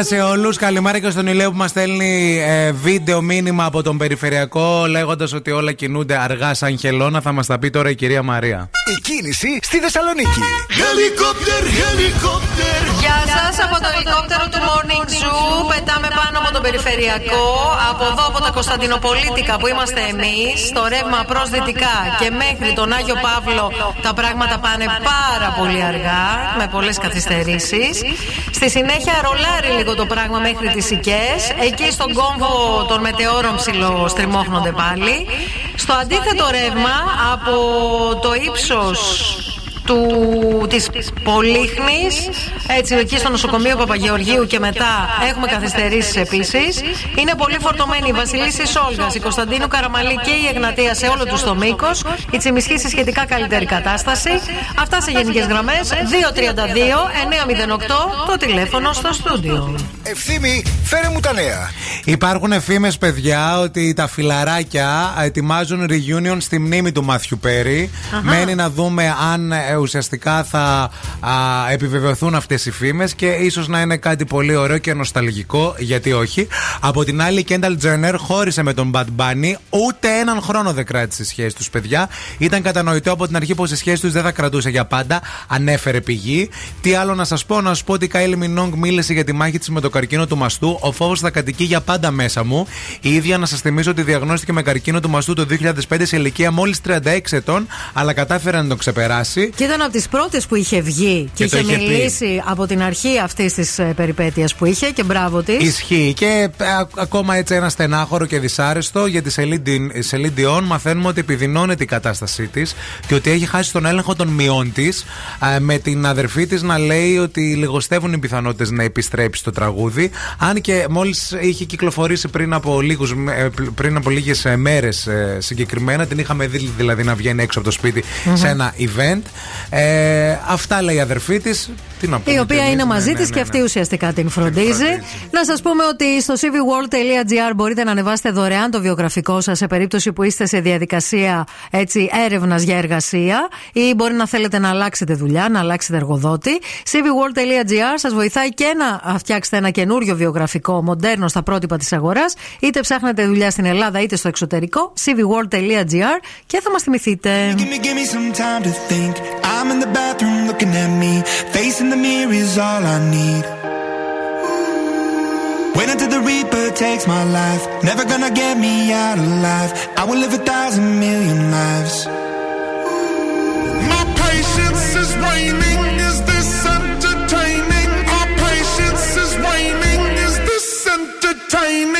Καλημέρα σε όλους. Καλημέρα και στον Ηλέο που μας στέλνει ε, βίντεο μήνυμα από τον Περιφερειακό λέγοντας ότι όλα κινούνται αργά σαν χελώνα. Θα μας τα πει τώρα η κυρία Μαρία. Η κίνηση στη Θεσσαλονίκη. Helicopter, helicopter. Γεια σας από το ελικόπτερο του Morning Zoo. Πετάμε πάνω από τον Περιφερειακό. Από εδώ από τα Κωνσταντινοπολίτικα που είμαστε εμείς. Στο ρεύμα προς δυτικά και μέχρι τον Άγιο Παύλο τα πράγματα πάνε πάρα πολύ αργά. Με πολλές καθυστερήσεις. Στη συνέχεια ρολάρει λίγο το πράγμα μέχρι τις Οικές. Εκεί στον κόμβο των μετεώρων ψιλοστριμώχνονται πάλι. Στο αντίθετο ρεύμα από το ύψος του, της Πολύχνης έτσι εκεί στο νοσοκομείο Παπαγεωργίου και μετά έχουμε καθυστερήσεις επίσης είναι πολύ φορτωμένη η Βασιλίση Σόλγας η Κωνσταντίνου Καραμαλή και η Εγνατία σε όλο τους το μήκος η Τσιμισχή σε σχετικά καλύτερη κατάσταση αυτά σε γενικές γραμμές 232-908 το τηλέφωνο στο στούντιο Ευθύμη, φέρε μου τα νέα. Υπάρχουν εφήμε, παιδιά, ότι τα φιλαράκια ετοιμάζουν reunion στη μνήμη του Μάθιου Πέρι. Αχα. Μένει να δούμε αν ε, ουσιαστικά θα α, επιβεβαιωθούν αυτές οι φήμες και ίσως να είναι κάτι πολύ ωραίο και νοσταλγικό, γιατί όχι. Από την άλλη, η Kendall Jenner χώρισε με τον Bad Bunny, ούτε έναν χρόνο δεν κράτησε η σχέση τους, παιδιά. Ήταν κατανοητό από την αρχή πως η σχέση τους δεν θα κρατούσε για πάντα, ανέφερε πηγή. Τι άλλο να σας πω, να σας πω ότι η Kylie Minogue μίλησε για τη μάχη της με το καρκίνο του μαστού. Ο φόβος θα κατοικεί για πάντα μέσα μου. Η ίδια να σας θυμίσω ότι διαγνώστηκε με καρκίνο του μαστού το 2005 σε ηλικία μόλις 36 ετών, αλλά κατάφερε να το ξεπεράσει. Και ήταν από τις πρώτες που είχε βγει και, Και το είχε είχε πει. μιλήσει από την αρχή αυτής της περιπέτειας που είχε και μπράβο της. Ισχύει. Και ε, α- ακόμα έτσι ένα στενάχωρο και δυσάρεστο για τη Celine Dion. Μαθαίνουμε ότι επιδεινώνεται η κατάστασή της και ότι έχει χάσει τον έλεγχο των μειών της. Με την αδερφή της να λέει ότι λιγοστεύουν οι πιθανότητες να επιστρέψει στο τραγούδι. Αν και μόλις είχε κυκλοφορήσει πριν από, λίγους, ε, πριν από λίγες μέρες συγκεκριμένα, την είχαμε δει δηλαδή να βγαίνει έξω από το σπιτι Μμμ. σε ένα event. Ε, αυτά λέει η αδερφή της. Τι να πούμε Η κι οποία εμείς, είναι ναι, μαζί ναι, της ναι, και ναι. αυτή ουσιαστικά την φροντίζει. Να σας πούμε ότι στο cvworld.gr μπορείτε να ανεβάσετε δωρεάν το βιογραφικό σας σε περίπτωση που είστε σε διαδικασία έρευνας για εργασία ή μπορεί να θέλετε να αλλάξετε δουλειά, να αλλάξετε εργοδότη. cvworld.gr σας βοηθάει και να φτιάξετε ένα καινούριο βιογραφικό μοντέρνο στα πρότυπα της αγοράς, είτε ψάχνετε δουλειά στην Ελλάδα είτε στο εξωτερικό. cvworld.gr και θα μας θυμηθείτε. The mirror is all I need. Wait until the Reaper takes my life. Never gonna get me out alive. I will live a thousand million lives. My patience is waning. Is this entertaining? My patience is waning. Is this entertaining?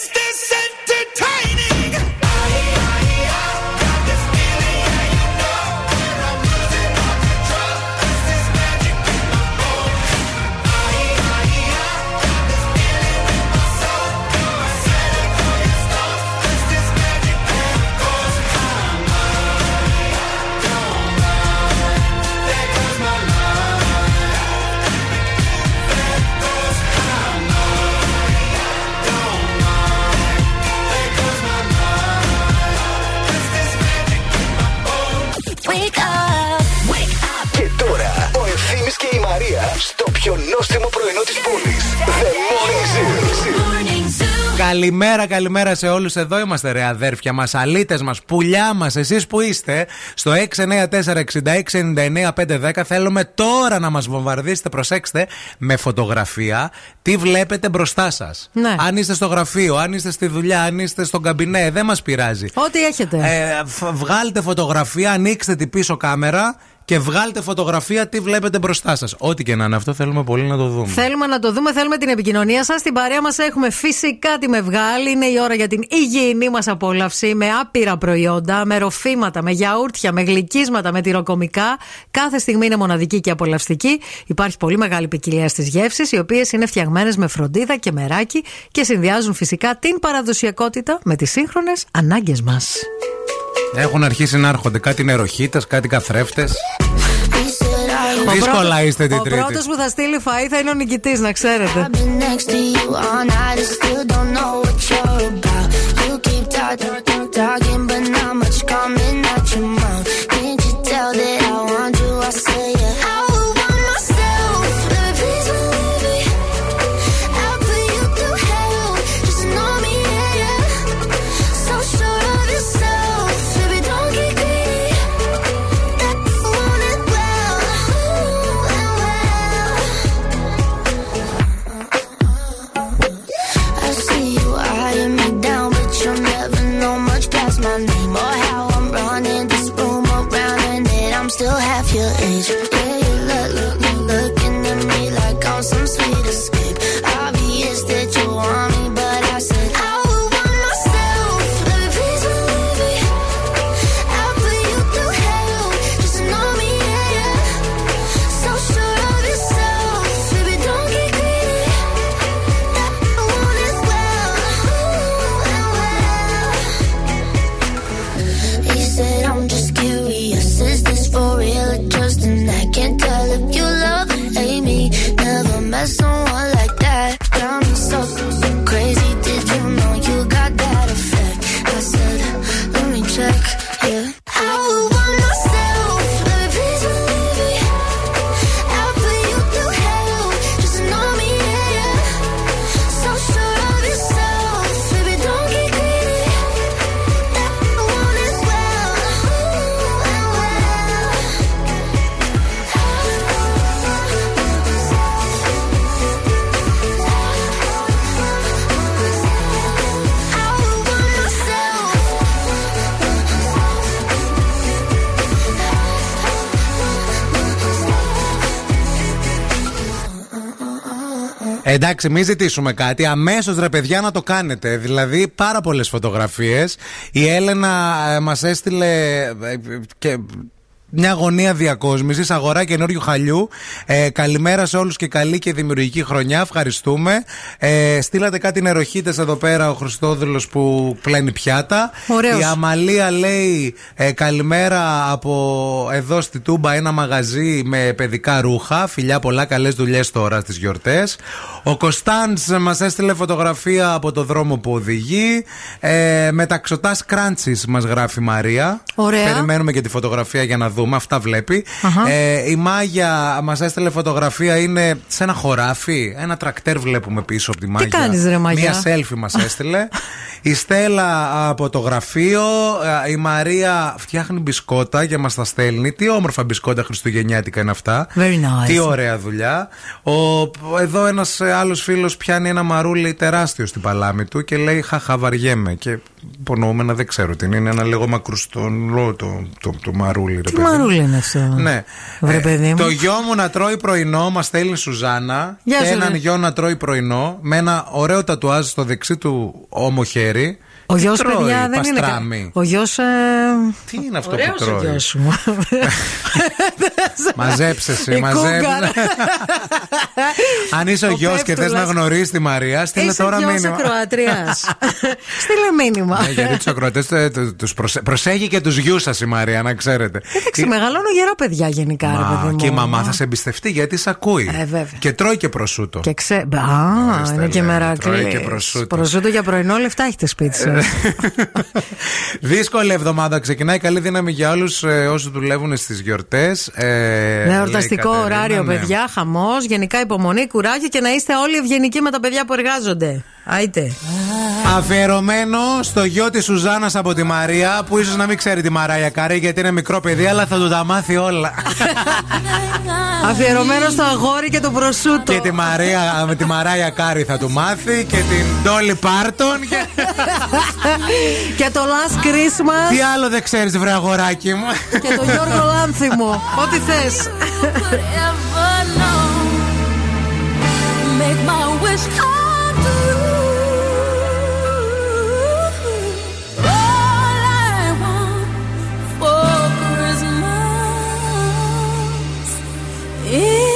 πιο νόστιμο πρωινό της πόλης. The Morning Zoo. Καλημέρα, καλημέρα σε όλους. Εδώ είμαστε, ρε αδέρφια μας, αλήτες μας, πουλιά μας. Εσείς που είστε στο 694-6699-510. Θέλουμε τώρα να μας βομβαρδίσετε, προσέξτε, με φωτογραφία τι βλέπετε μπροστά σας. Ναι. Αν είστε στο γραφείο, αν είστε στη δουλειά, αν είστε στον καμπινέ, δεν μας πειράζει. Ό,τι έχετε. Ε, φ- βγάλτε φωτογραφία, ανοίξτε την πίσω κάμερα και βγάλτε φωτογραφία τι βλέπετε μπροστά σας. Ό,τι και να είναι αυτό, θέλουμε πολύ να το δούμε. Θέλουμε να το δούμε, θέλουμε την επικοινωνία σας. Στην παρέα μας έχουμε φυσικά τη Μευγάλη. Είναι η ώρα για την υγιεινή μας απόλαυση με άπειρα προϊόντα, με ροφήματα, με γιαούρτια, με γλυκίσματα, με τυροκομικά. Κάθε στιγμή είναι μοναδική και απολαυστική. Υπάρχει πολύ μεγάλη ποικιλία στις γεύσεις, οι οποίες είναι φτιαγμένες με φροντίδα και μεράκι και συνδυάζουν φυσικά την παραδοσιακότητα με τις σύγχρονες ανάγκες μας. Έχουν αρχίσει να έρχονται κάτι νεροχίτε, κάτι καθρέφτες. Δύσκολα είστε την τρίτη. Ο πρώτος που θα στείλει φαΐ θα είναι ο νικητής, να ξέρετε. Εντάξει, μην ζητήσουμε κάτι. Αμέσως ρε παιδιά να το κάνετε. Δηλαδή, πάρα πολλές φωτογραφίες. Η Έλενα ε, μας έστειλε ε, και μια γωνία διακόσμησης, αγορά καινούριου χαλιού. Ε, καλημέρα σε όλους και καλή και δημιουργική χρονιά. Ευχαριστούμε. Ε, στείλατε κάτι νεροχύτες εδώ πέρα ο Χριστόδουλος που πλένει πιάτα. Ωραίος. Η Αμαλία λέει ε, καλημέρα από εδώ στη Τούμπα ένα μαγαζί με παιδικά ρούχα. Φιλιά πολλά, καλές δουλειές τώρα στις γιορτές. Ο Κωνσταντς μας έστειλε φωτογραφία από το δρόμο που οδηγεί. Ε, Μεταξωτά κράντσις μας γράφει η Μαρία. Ωραία. Περιμένουμε και τη φωτογραφία για να δούμε. Αυτά βλέπει. Αχα. Ε, η Μάγια μας έστειλε φωτογραφία. Είναι σε ένα χωράφι. Ένα τρακτέρ βλέπουμε πίσω από τη Μάγια. κάνεις, ρε, Μάγια; Μία selfie μας έστειλε. η Στέλλα από το γραφείο. Ε, Η Μαρία φτιάχνει μπισκότα και μας τα στέλνει. Τι όμορφα μπισκότα χριστουγεννιάτικα είναι αυτά. Very nice. Τι ωραία δουλειά. Ο, εδώ ένας άλλος φίλος πιάνει ένα μαρούλι τεράστιο στην παλάμη του και λέει Χαχα, βαριέμαι. Και υπονοούμενα δεν ξέρω τι είναι. Είναι ένα λίγο μακρουστολό το, το, το μαρούλι. ρε Τι παιδί μου. μαρούλι είναι αυτό. Ναι. Βρε, παιδί μου. το γιο μου να τρώει πρωινό μας στέλνει η Σουζάνα. Γεια και σου, έναν ρε. γιο να τρώει πρωινό με ένα ωραίο τατουάζ στο δεξί του όμο χέρι. Ο Τι γιος, τρώει, παιδιά, δεν είναι. κα- παστράμι. Ο γιος. Τι είναι αυτό Ωραίος που τρώει; ο γιος μου. <laughs> <laughs> Μαζέψε εσύ, Η μαζέψε. κούγκαρα. Αν είσαι ο Ο γιος και θες πέφτουλας. να γνωρίσεις τη Μαρία, στείλε Είσαι τώρα γιος μήνυμα. ακροατριάς. <laughs> Στείλε μήνυμα. Ναι, γιατί τους ακροατές τους προσέχει και τους γιους σας η Μαρία, να ξέρετε. Εντάξει, μεγαλώνω γερό παιδιά γενικά, ρε παιδί Μα, μου. και η μαμά θα σε εμπιστευτεί γιατί σε ακούει. Ε, βέβαια. Και τρώει και προσούτο. Και ξέ... Α, Ορίστε, είναι και λέει, μερακλής. τρώει και προσούτο. Προσούτο για πρωινό λεφτά έχετε σπίτι σας. <laughs> Δύσκολη εβδομάδα ξεκινάει. Καλή δύναμη για όλους ε, όσου δουλεύουν στις γιορτές. Εορταστικό ωράριο, παιδιά, χαμός. Γενικά υπομονή, κουράγιο και να είστε όλοι ευγενικοί με τα παιδιά που εργάζονται. Άιτε. Αφιερωμένο στο γιο της Σουζάνας από τη Μαρία, που ίσως να μην ξέρει τη Μαράια Καρή γιατί είναι μικρό παιδί, αλλά θα του τα μάθει όλα. <laughs> Αφιερωμένο στο αγόρι και το προσούτο. Και τη Μαρία, με τη Μαράια Κάρη θα του μάθει και την Ντόλι Πάρτον. <laughs> Και... και το Last Christmas. Τι άλλο δεν ξέρεις, βρε αγοράκι μου. και το Γιώργο μου. Ό,τι θες. Make Yeah.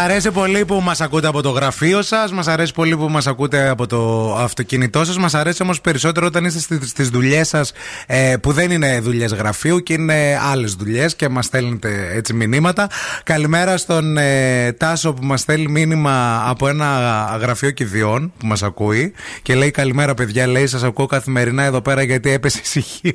Αρέσει πολύ που μας ακούτε από το γραφείο σας, μας αρέσει πολύ που μας ακούτε από το αυτοκίνητό σας. Μας αρέσει όμως περισσότερο όταν είστε στις δουλειές σας ε, που δεν είναι δουλειές γραφείου και είναι άλλες δουλειές και μας στέλνετε έτσι μηνύματα. Καλημέρα στον ε, Τάσο που μας στέλνει μήνυμα από ένα γραφείο κηδιών που μας ακούει και λέει Καλημέρα, παιδιά. Λέει: Σας ακούω καθημερινά εδώ πέρα γιατί έπεσε η ησυχία.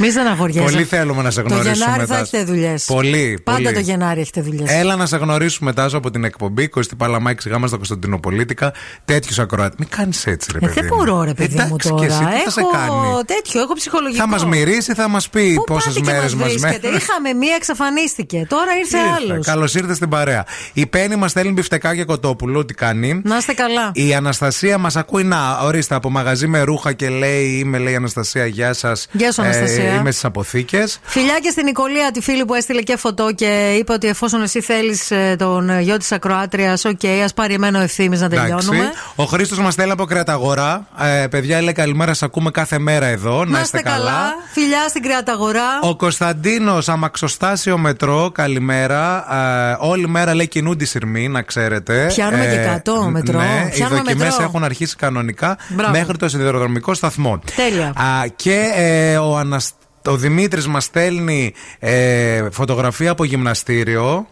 Μη στεναχωριέσαι. Πολύ θέλουμε να σε Το γνωρίσουμε. Γενάρη θα Τάσο. έχετε δουλειές. Πολύ. Πάντα πολύ. το Γενάρη έχετε δουλειές. Έλα να σε γνωρίσουμε Τάσο από την εκπομπή Κωστή Παλαμάκης Γάμα στα Κωνσταντινοπολίτικα. Τέτοιους ακροάτε. Μην κάνεις έτσι, ρε Ε, παιδί. δεν μου. μπορώ, ρε παιδί μου Εντάξει τώρα. Και εσύ, τι θα σε έχω κάνει; τέτοιο, έχω ψυχολογικό. Θα μας μυρίσει, θα μας πει Πού πόσες πάτε και μέρες μας μας βρίσκετε. Είχαμε μία, εξαφανίστηκε. Τώρα ήρθε άλλος. Καλώς ήρθες στην παρέα. Η Πέννη μας στέλνει μπιφτεκάκια κοτόπουλο. Τι κάνει. Να είστε καλά. Η Αναστασία μας ακούει να, ορίστε, από μαγαζί με ρούχα και λέει: Είμαι, λέει Αναστασία, γεια σας. Γεια σου, Αναστασία. Είμαι στις αποθήκες. Φιλιά και στην Νικολία, τη φίλη που έστειλε και φωτό και είπε ότι εφόσον εσύ θέλεις τον γιο της Ακροάτριας, οκ, ας πάρει εμένα ο ευθύνη να τελειώνουμε. Ο Χρήστος μας στέλνει από Κρεαταγορά. Ε, παιδιά, λέει καλημέρα, σα ακούμε κάθε μέρα εδώ. Να, Να είστε καλά. Φιλιά στην Κρεαταγορά. Ο Κωνσταντίνος, αμαξοστάσιο μετρό, καλημέρα. Ε, όλη μέρα λέει κινούνται οι συρμοί, να ξέρετε. Πιάνουμε και κάτω μετρό. Ναι, οι Πιάνουμε δοκιμές μετρό. έχουν αρχίσει κανονικά Μπράβο. μέχρι το σιδηροδρομικό σταθμό. Τέλεια. Α, και ε, ο, Ανασ... ο Δημήτρης μας στέλνει ε, φωτογραφία από γυμναστήριο.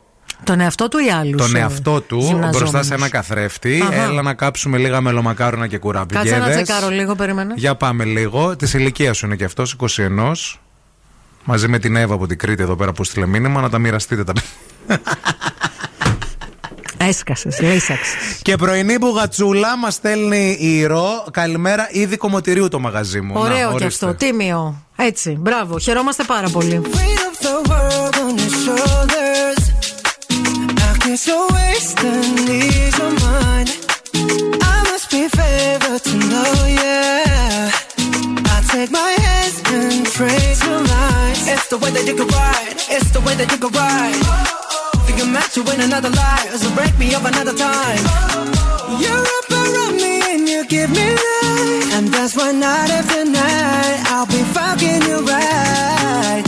Τον εαυτό του ή άλλους. Τον εαυτό του μπροστά σε ένα καθρέφτη. Αχα. Έλα να κάψουμε λίγα μελομακάρονα και κουραμπιέδες. Κάτσε να τσεκάρω λίγο, περίμενε. Για πάμε λίγο. Της ηλικίας σου είναι και αυτός, 21. Μαζί με την Εύα από την Κρήτη εδώ πέρα που στείλε μήνυμα να τα μοιραστείτε τα Έσκασες, λύσαξε. και πρωινή μπουγατσούλα μας στέλνει η Ρο. Καλημέρα, ήδη κομμωτηρίου το μαγαζί μου. Ωραίο Να, και αυτό, τίμιο. Έτσι, μπράβο, χαιρόμαστε πάρα πολύ. Think I'm meant to win another life, so break me up another time. You're up around me and you give me life, and that's why night after night I'll be fucking you right.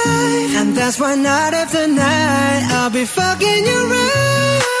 And that's why night after night I'll be fucking you right.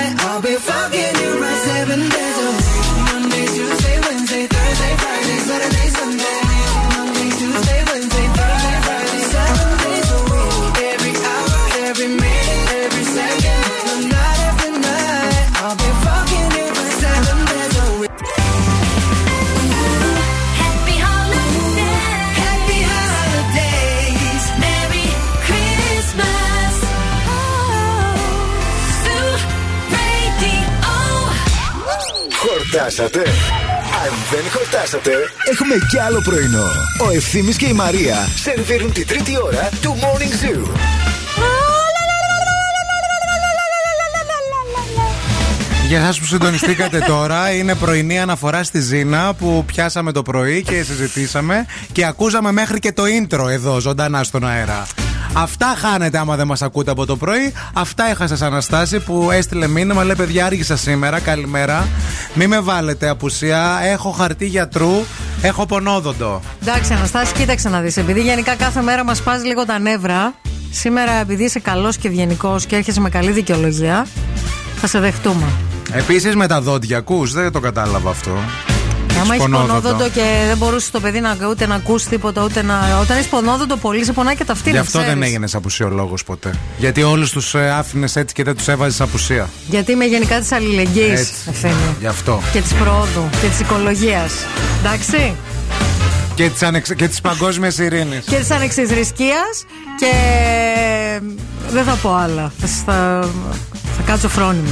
Χορτάσατε. Αν δεν χορτάσατε, έχουμε κι άλλο πρωινό. Ο Ευθύμης και η Μαρία σερβίρουν τη τρίτη ώρα του Morning Zoo. Για εσάς που συντονιστήκατε <laughs> τώρα, είναι πρωινή αναφορά στη Ζήνα που πιάσαμε το πρωί και συζητήσαμε και ακούσαμε μέχρι και το intro εδώ, ζωντανά στον αέρα. Αυτά χάνετε άμα δεν μας ακούτε από το πρωί. Αυτά έχασα σαν Αναστάση που έστειλε μήνυμα. Λέει παιδιά, άργησα σήμερα. Καλημέρα. Μη με βάλετε απουσία. Έχω χαρτί γιατρού. Έχω πονόδοντο. Εντάξει, Αναστάση, κοίταξε να δεις. Επειδή γενικά κάθε μέρα μας πάζει λίγο τα νεύρα, σήμερα επειδή είσαι καλός και ευγενικός και έρχεσαι με καλή δικαιολογία, θα σε δεχτούμε. Επίσης με τα δόντια, ακούς. Δεν το κατάλαβα αυτό. Άμα έχεις πονόδοντο. πονόδοντο και δεν μπορούσε το παιδί να, ούτε να ακούσει τίποτα, ούτε να. Όταν έχεις πονόδοντο πολύ, σε πονάει και τα αυτή Γι' να αυτό δεν ξέρεις. έγινες απουσιολόγος ποτέ. Γιατί όλους τους άφηνες έτσι και δεν τους έβαζες απουσία. Γιατί είμαι γενικά της αλληλεγγύης, Έτσι. ευθύνη. Γι' αυτό. Και της προόδου και της οικολογίας. Εντάξει. Και της ανεξ... και της παγκόσμιας ειρήνης. Και της ανεξιθρησκείας και. Δεν θα πω άλλα. Θα, θα, θα κάτσω φρόνιμο.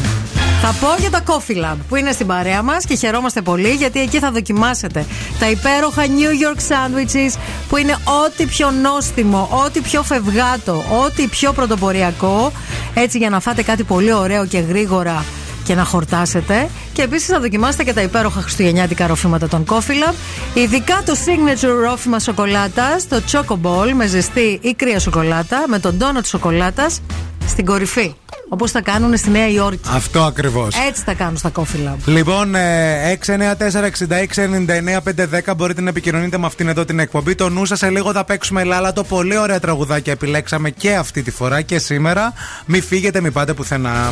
Θα πω για τα Coffee Lab που είναι στην παρέα μας και χαιρόμαστε πολύ γιατί εκεί θα δοκιμάσετε τα υπέροχα New York Sandwiches που είναι ό,τι πιο νόστιμο, ό,τι πιο φευγάτο, ό,τι πιο πρωτοποριακό. Έτσι για να φάτε κάτι πολύ ωραίο και γρήγορα και να χορτάσετε. Και επίσης θα δοκιμάσετε και τα υπέροχα χριστουγεννιάτικα ροφήματα των Coffee Lab. Ειδικά το signature ρόφημα σοκολάτας, το Choco Ball με ζεστή ή κρύα σοκολάτα, με τον donut σοκολάτας στην κορυφή. Όπως θα κάνουν στη Νέα Υόρκη. Αυτό ακριβώς. Έτσι θα κάνουν στα Coffee Lab. Λοιπόν, ε, 694-6699-510 μπορείτε να επικοινωνείτε με αυτήν εδώ την εκπομπή. Το νου σας σε λίγο θα παίξουμε λάλατο. Πολύ ωραία τραγουδάκια επιλέξαμε και αυτή τη φορά και σήμερα. Μην φύγετε, μην πάτε πουθενά.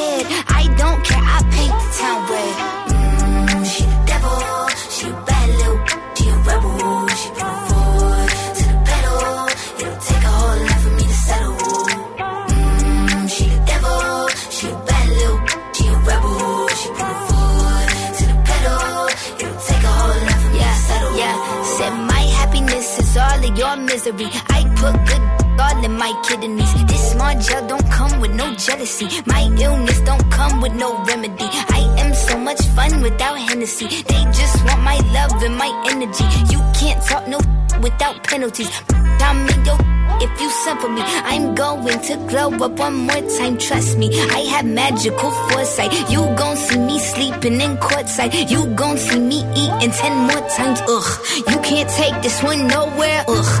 Misery. I put good all in my kidneys. This small gel don't come with no jealousy. My illness don't come with no remedy. I am so much fun without Hennessy. They just want my love and my energy. You can't talk no without penalties. I'm in your if you for me. I'm going to glow up one more time, trust me. I have magical foresight. You gon' see me sleeping in courtside. You gon' see me eating ten more times. Ugh, you can't take this one nowhere. Ugh,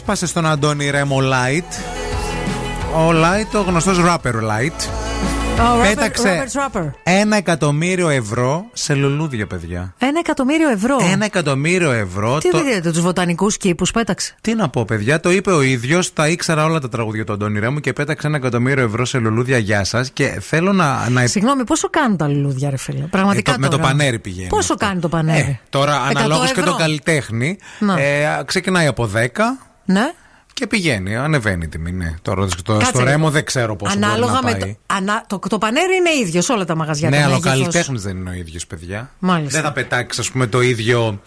έσπασε στον Αντώνη Ρέμο Light. Ο Light, ο γνωστός rapper Light. Ο Robert- Πέταξε Robert Rapper. ένα εκατομμύριο ευρώ σε λουλούδια, παιδιά. Ένα εκατομμύριο ευρώ; Ένα εκατομμύριο ευρώ. Τι το- δεν δείτε, τους βοτανικούς κήπους πέταξε; Τι να πω, παιδιά, το είπε ο ίδιος. Τα ήξερα όλα τα τραγούδια του Αντώνη Ρέμου και πέταξε ένα εκατομμύριο ευρώ σε λουλούδια. Γεια σας. Και θέλω να. να... Συγγνώμη, πόσο κάνουν τα λουλούδια, ρε φίλε; Πραγματικά. Ε, το- με το τώρα. πανέρι πηγαίνει Πόσο κάνει το πανέρι; Ε, τώρα, 100 αναλόγως και ευρώ. το καλλιτέχνη, Να. ε, ξεκινάει από 10 Ναι. και πηγαίνει. Ανεβαίνει η τιμή. Ναι. Τώρα στο, Κάτσε στο λίγο. Ρέμο δεν ξέρω πόσο Ανάλογα μπορεί να με πάει. το, ανα, το. Το πανέρι είναι ίδιος σε όλα τα μαγαζιά. ναι, το αλλά ο μέγεθος. καλλιτέχνης δεν είναι ο ίδιος, παιδιά. Μάλιστα. Δεν θα πετάξεις, ας πούμε, το ίδιο.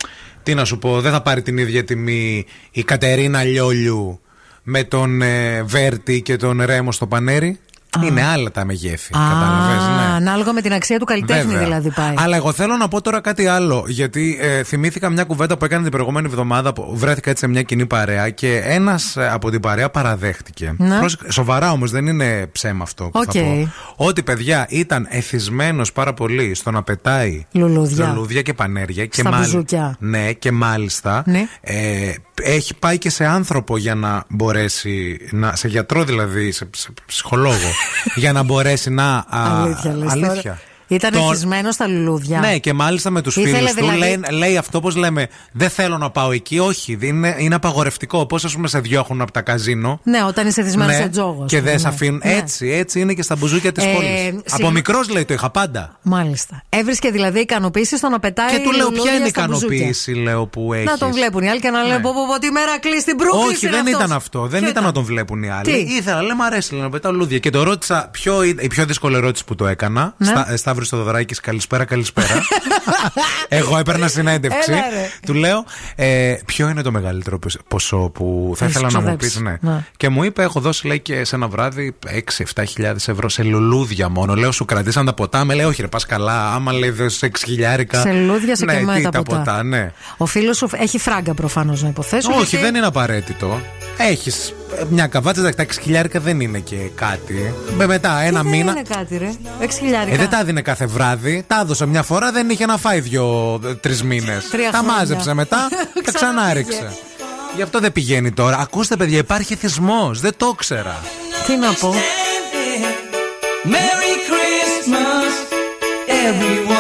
Τι να σου πω, δεν θα πάρει την ίδια τιμή η Κατερίνα Λιόλιου με τον ε, Βέρτη και τον Ρέμο στο πανέρι. Είναι άλλα τα μεγέθη. Α, Κατάλαβες, ναι. Ανάλογα με την αξία του καλλιτέχνη Βέβαια. δηλαδή πάει. Αλλά εγώ θέλω να πω τώρα κάτι άλλο. Γιατί ε, θυμήθηκα μια κουβέντα που έκανε την προηγούμενη εβδομάδα που βρέθηκα έτσι σε μια κοινή παρέα και ένας από την παρέα παραδέχτηκε. Ναι. Πρόσεξε, σοβαρά όμως, δεν είναι ψέμα αυτό που Οκ. θα πω. Ότι παιδιά ήταν εθισμένος πάρα πολύ στο να πετάει Λουλούδια. λουλούδια και πανέρια. Και Στα μάλ- μπουζούκια. Ναι, και μάλιστα Ναι. ε, έχει πάει και σε άνθρωπο για να μπορέσει. Να, σε γιατρό δηλαδή, σε, σε ψυχολόγο. <laughs> για να μπορέσει να. α, Αλήθεια, λες τώρα. αλήθεια. Ήταν Τον- εχισμένο στα λουλούδια. ναι, και μάλιστα με τους Ήθελε φίλους του δηλαδή- λέει, λέει αυτό πώς λέμε. Δεν θέλω να πάω εκεί. Όχι, δεν είναι, είναι απαγορευτικό. Πώς ας πούμε σε διώχνουν από τα καζίνο. Ναι, όταν είσαι εθισμένος Ναι, σε τζόγος. και δεν ναι. σε αφήνουν. Ναι. Έτσι, έτσι είναι και στα μπουζούκια της Ε, πόλης. συγγνώ- Από μικρός λέει το είχα πάντα. Μάλιστα. Έβρισκε δηλαδή ικανοποίηση στο να πετάει. Και του λέω, ποια λουλούδια είναι η στα μπουζούκια. ικανοποίηση, λέω, που έχει. Να τον βλέπουν οι άλλοι και να λένε: Πω, πω, πω, τι μέρα κλείσει την Brooklyn. Όχι, είναι δεν αυτός». ήταν αυτό. Δεν Ποιο ήταν να τον βλέπουν οι άλλοι. Τι; Ήθελα, λέει, μου αρέσει λέει, να πετάω λούδια. Και το ρώτησα, ποιο, είναι- η πιο δύσκολη ερώτηση που το έκανα. Ναι. Στα, ε, Σταύρη στο Δωδράκη, καλησπέρα, καλησπέρα. <laughs> Εγώ έπαιρνα συνέντευξη. Έλα, ρε. του λέω, ε, ποιο είναι το μεγαλύτερο ποσ- ποσό που θα Έχεις ήθελα να μου πεις. ξοδέψει. Ναι. Ναι. Και μου είπε, έχω δώσει λέει και σε ένα βράδυ 6-7 χιλιάδες ευρώ σε λουλούδια μόνο. Λέω, σου κρατήσαν τα ποτά. Με λέει, όχι, ρε, πας καλά. Άμα λέει, δώσει 6 χιλιάρικα. Σε λουλούδια σε ναι, και με τι, τα τα ποτά. ποτά, ναι. Ο φίλος σου έχει φράγκα προφανώς να υποθέσω. Όχι, γιατί- δεν είναι απαραίτητο. Έχεις μια καβάτσα, εντάξει, τα 6 χιλιάρικα δεν είναι και κάτι. Με μετά ένα Τι μήνα. Δεν είναι κάτι, ρε. 6 χιλιάρικα. Ε, δεν τα έδινε κάθε βράδυ. Τα έδωσε μια φορά, δεν είχε να φάει δύο-τρει μήνες. Τρία Τα χρόνια. μάζεψε μετά <laughs> και ξανά Ξανά ρίξε. Γι' αυτό δεν πηγαίνει τώρα. Ακούστε, παιδιά, υπάρχει θυσμός. Δεν το ήξερα. Τι να πω; Merry Christmas, everyone.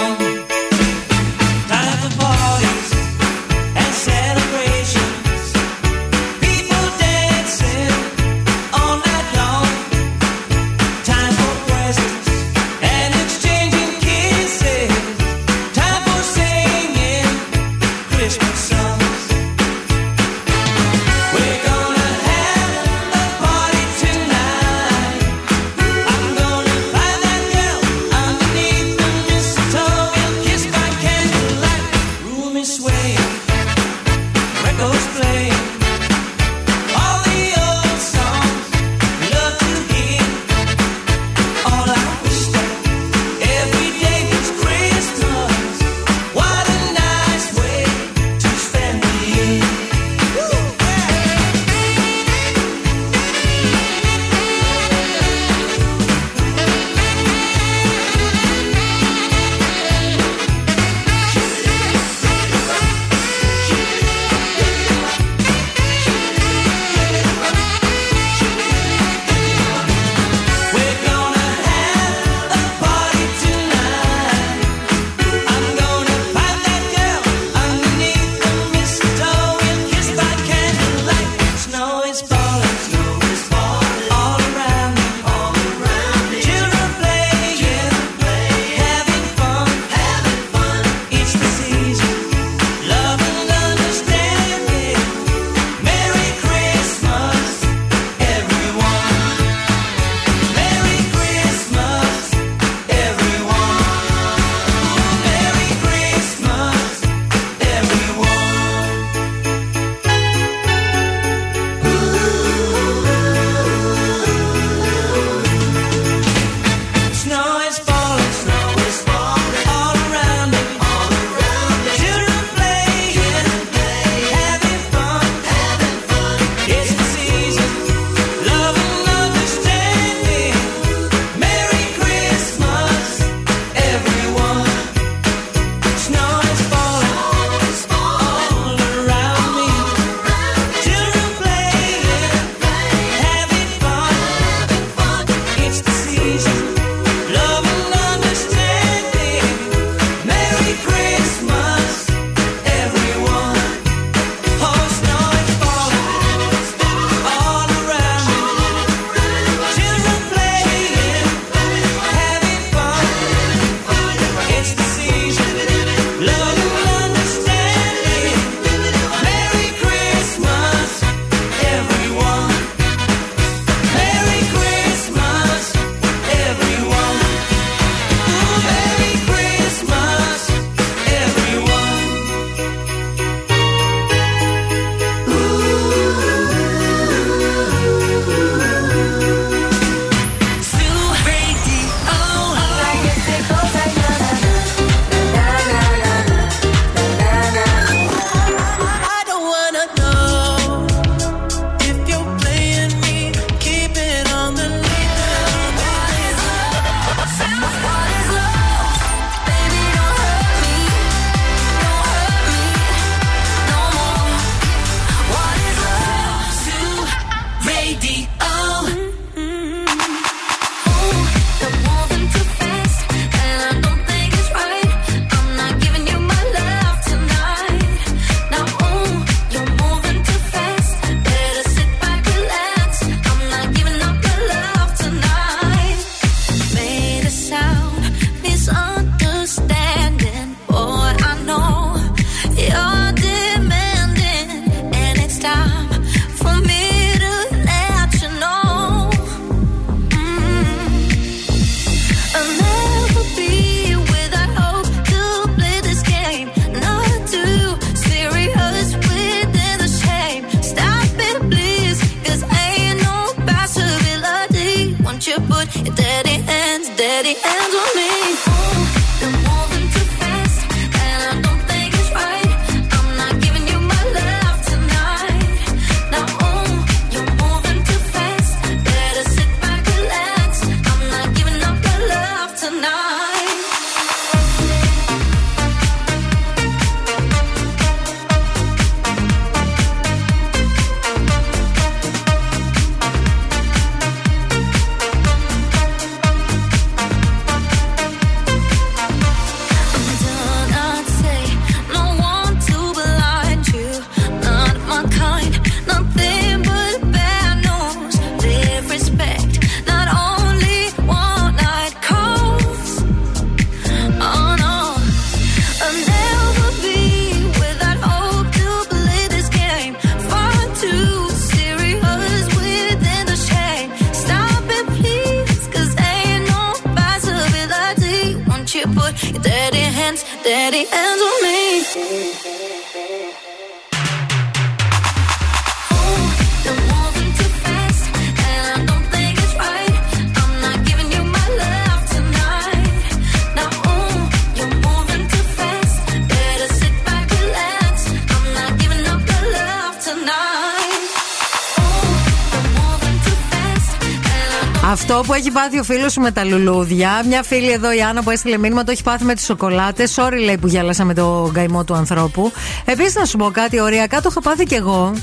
Πάθει ο φίλος σου με τα λουλούδια. Μια φίλη εδώ, η Άννα, που έστειλε μήνυμα, το έχει πάθει με τις σοκολάτες. Sorry, λέει που γέλασα με το γκαημό του ανθρώπου. Επίσης, να σου πω κάτι, οριακά το είχα πάθει κι εγώ.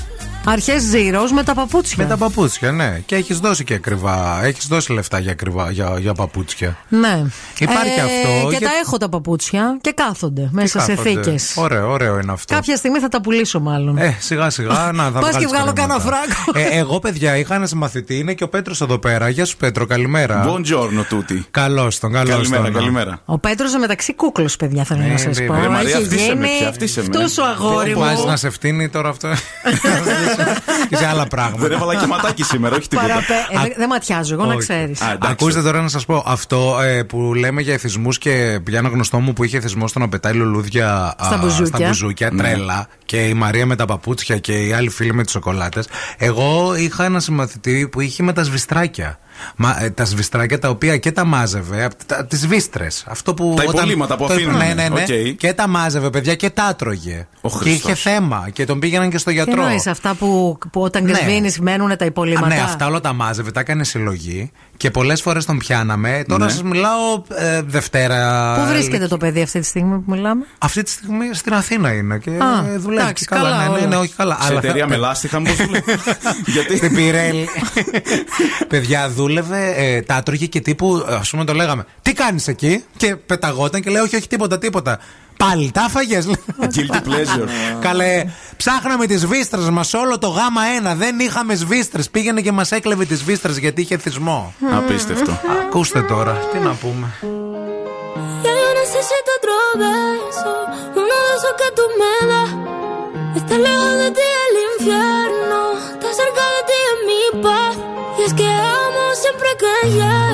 Αρχές ζήρω με τα παπούτσια. Με τα παπούτσια, ναι. Και έχεις δώσει και ακριβά. Έχεις δώσει λεφτά για, ακριβά, για, για παπούτσια. Ναι. Υπάρχει αυτό, Και για- τα έχω τα παπούτσια και κάθονται μέσα σε Κάθονται; θήκες. Ωραίο, ωραίο είναι αυτό. Κάποια στιγμή θα τα πουλήσω, μάλλον. Ε, σιγά σιγά να θα Πας και βγάλεις βγάλω χρήματα. κανένα φράγκο. Ε, εγώ, παιδιά, είχα ένας μαθητή, είναι και ο Πέτρος εδώ πέρα. Γεια σου, Πέτρο, καλημέρα. Buongiorno tutti. Καλώς τον, καλώς Καλημέρα, τον. καλημέρα. Ο Πέτρος μεταξύ κούκλος, παιδιά, θέλω να σας πω. βέβαια. Ρε, Μαρία, Έχει αυτή σε με γίνει πια, αυτή σε με. αυτός ο αγόρι Που μου. βάζει να σε φτύνει τώρα αυτό. <laughs> Και σε άλλα πράγματα. Δεν έβαλα και ματάκι σήμερα, όχι τίποτα. Παραπέ... ε, δεν- δεν ματιάζω, εγώ να Όχι. ξέρεις. Ακούστε τώρα να σας πω αυτό ε, που λέμε για εθισμούς και πια ένα γνωστό μου που είχε εθισμό στο να πετάει λουλούδια α, Στα μπουζούκια. στα μπουζούκια, Ναι. τρέλα. Και η Μαρία με τα παπούτσια και οι άλλοι φίλοι με τις σοκολάτες. Εγώ είχα ένα συμμαθητή που είχε με τα σβιστράκια. Μα, ε, τα σβηστράκια τα οποία και τα μάζευε, τις σβήστρες. Αυτό που. Τα όταν- υπολείμματα που το- αφήνουνε. Ναι, ναι, ναι. Οκ. Και τα μάζευε, παιδιά, και τα έτρωγε. Ο και Χριστός. είχε θέμα. Και τον πήγαιναν και στο Τι γιατρό. εννοείς αυτά που, που όταν Ναι. σβήνει μένουν τα υπολείμματα. Α, ναι, αυτά όλα τα μάζευε, τα έκανε συλλογή και πολλές φορές τον πιάναμε. Τώρα Ναι. σας σα μιλάω ε, Δευτέρα. Πού βρίσκεται το παιδί αυτή τη στιγμή που μιλάμε; Αυτή τη στιγμή στην Αθήνα είναι και Α, ε, δουλεύει. εντάξει, καλά, καλά ναι, ναι, όλα. ναι, όχι καλά. Σε Αλλά εταιρεία θα- με λάστιχα, μήπως δουλεύει; <laughs> Γιατί; Στην Πιρέλη. Παιδιά, δούλευε, ε, τα έτρωγε και τύπου, ας πούμε, το λέγαμε. Τι κάνεις εκεί, και πεταγόταν και λέει: Όχι, όχι, τίποτα, τίποτα. Πάλι τα φαγε. Guilty pleasure. Καλέ, ψάχναμε τις βίστρες μας όλο το γάμα ένα. Δεν είχαμε σβίστρες. Πήγαινε και μας έκλεβε τις βίστρες γιατί είχε θυσμό. Απίστευτο. Ακούστε τώρα, τι να πούμε. Ya yo necesito otro beso, uno de esos que tú me das. Está lejos de ti el infierno, está cerca de ti en mi paz. Y es que amo siempre que llegas,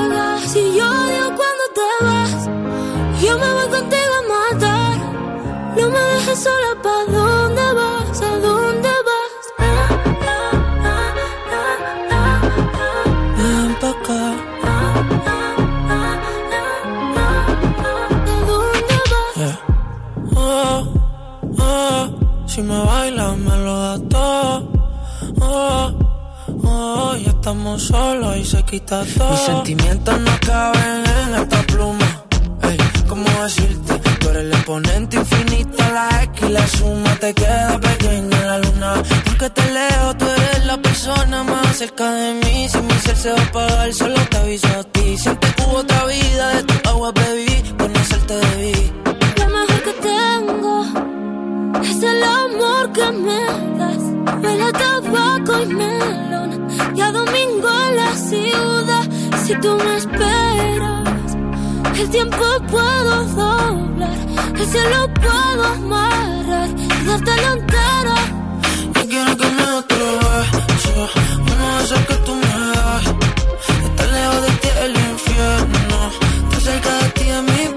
dejes sola, ¿pa' dónde vas? ¿A dónde vas? Ven pa' acá. Yeah. Oh, oh, si me bailas me lo das todo. Oh, oh, ya estamos solos y se quita todo. Mis sentimientos no caben en esta pluma. Ey, ¿cómo decirte? Exponente infinito, la X la suma te queda pequeña en la luna. Porque te leo, tú eres la persona más cerca de mí. Si mi ser se va a apagar, solo te aviso a ti. Siente que hubo otra vida, de tu agua bebí, conocerte debí. Lo mejor que tengo es el amor que me das. Huele a tabaco y melón. Y a domingo en la ciudad. Si tú me esperas, el tiempo puedo doblar. El cielo puedo amarrar y dártelo entero. Yo quiero que me des otro beso, uno de esos que tú me das. Estar lejos de ti el infierno, estar cerca de ti es mi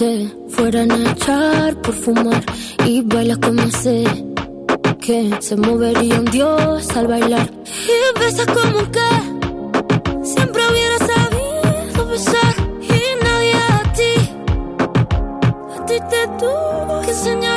te fueran a echar por fumar y bailas como sé que se movería un dios al bailar. Y besas como que siempre hubiera sabido besar y nadie a ti. A ti te tuvo que enseñar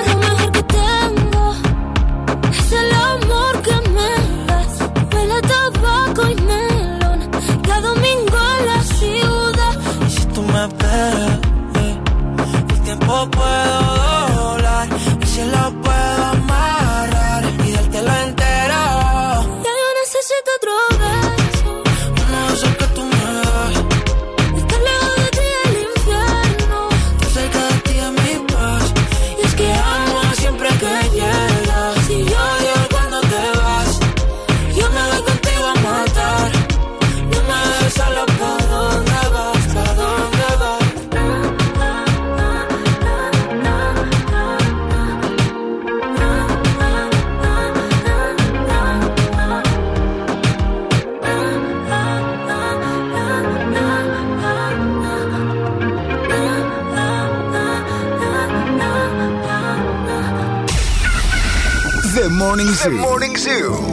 Morning Zoo. The Morning Zoo.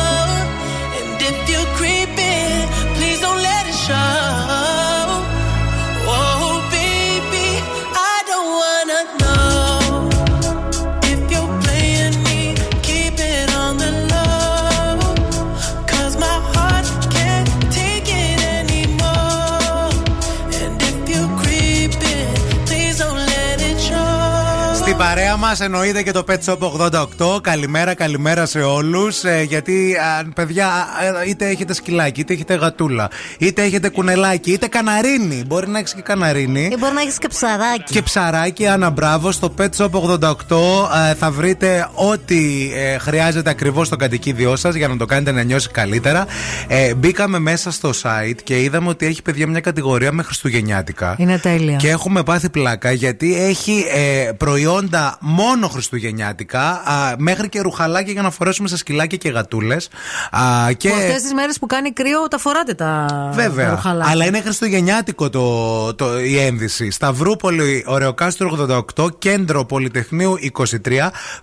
Μας εννοείται και το Pet Shop 88. Καλημέρα, καλημέρα σε όλους. γιατί, α, παιδιά, α, είτε έχετε σκυλάκι, είτε έχετε γατούλα, είτε έχετε κουνελάκι, είτε καναρίνι. Μπορεί να έχεις και καναρίνι. Ή μπορεί να έχεις και ψαράκι. Και ψαράκι, Άννα Μπράβο, στο Pet Shop 88 ε, θα βρείτε ό,τι ε, χρειάζεται ακριβώς στο κατοικίδιό σας για να το κάνετε να νιώσει καλύτερα. Ε, μπήκαμε μέσα στο site και είδαμε ότι έχει παιδιά μια κατηγορία με Χριστουγεννιάτικα. Είναι τέλεια. Και έχουμε πάθει πλάκα γιατί έχει ε, προϊόντα μόνο χριστουγεννιάτικα, α, μέχρι και ρουχαλάκια για να φορέσουμε σε σκυλάκια και γατούλες. Και... Που αυτές τις μέρες που κάνει κρύο τα φοράτε τα, τα Βέβαια. ρουχαλάκια. Αλλά είναι χριστουγεννιάτικο το, το, η ένδυση. Σταυρούπολη, Ωρεοκάστρο 88, Κέντρο Πολυτεχνείου 23.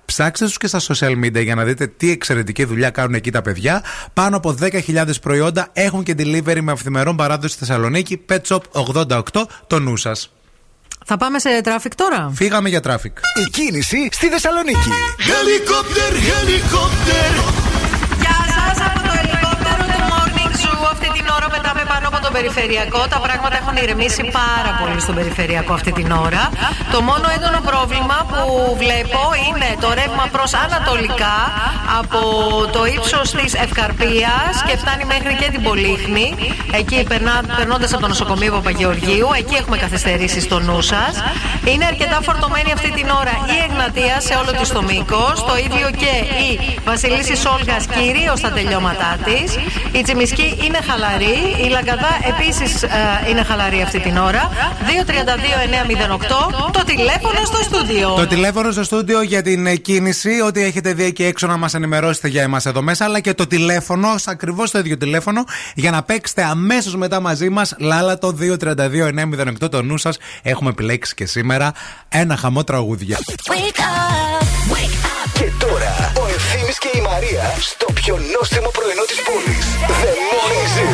Ψάξτε τους και στα social media για να δείτε τι εξαιρετική δουλειά κάνουν εκεί τα παιδιά. Πάνω από 10.000 προϊόντα έχουν και delivery με αυθημερών παράδοση στη Θεσσαλονίκη. Pet Shop 88, το νου σας. Θα πάμε σε traffic τώρα; Φύγαμε για traffic. Η κίνηση στη Θεσσαλονίκη. Helicopter, helicopter. Γεια σας από το ελικόπτερο του Morning Zoo. Αυτή την ώρα πετάμε πάνω από τον περιφερειακό. Τα πράγματα έχουν ηρεμήσει πάρα πολύ στον περιφερειακό αυτή την ώρα. Το μόνο έντονο πρόβλημα που βλέπω είναι το ρεύμα προς ανατολικά από το ύψος της Ευκαρπίας και φτάνει μέχρι και την Πολύχνη. Εκεί περνώντας από το νοσοκομείο Παπαγεωργίου. Εκεί έχουμε καθυστερήσει στο νου σας. Είναι αρκετά φορτωμένη αυτή την ώρα η Εγνατία σε όλο της το μήκος. Το ίδιο και η Βασιλίση Σόλγα κυρίως στα τελειώματά της. Η Τσιμισκή είναι χαλαρή. Η Λαγκαδά επίσης είναι χαλαρή αυτή την ώρα. 232-908 το τηλέφωνο στο στούντιο. Το τηλέφωνο στο στούντιο για την ε, κίνηση, ό,τι έχετε δει εκεί έξω να μας ενημερώσετε για εμάς εδώ μέσα, αλλά και το τηλέφωνο, ακριβώς το ίδιο τηλέφωνο, για να παίξετε αμέσως μετά μαζί μας. Λάλα το 232-908 το νου σας. Έχουμε επιλέξει και σήμερα ένα χαμό τραγούδια. Wake up, Ευθύμης και η Μαρία στο πιο νόστιμο πρωινό της πόλης. The Morning Zoo.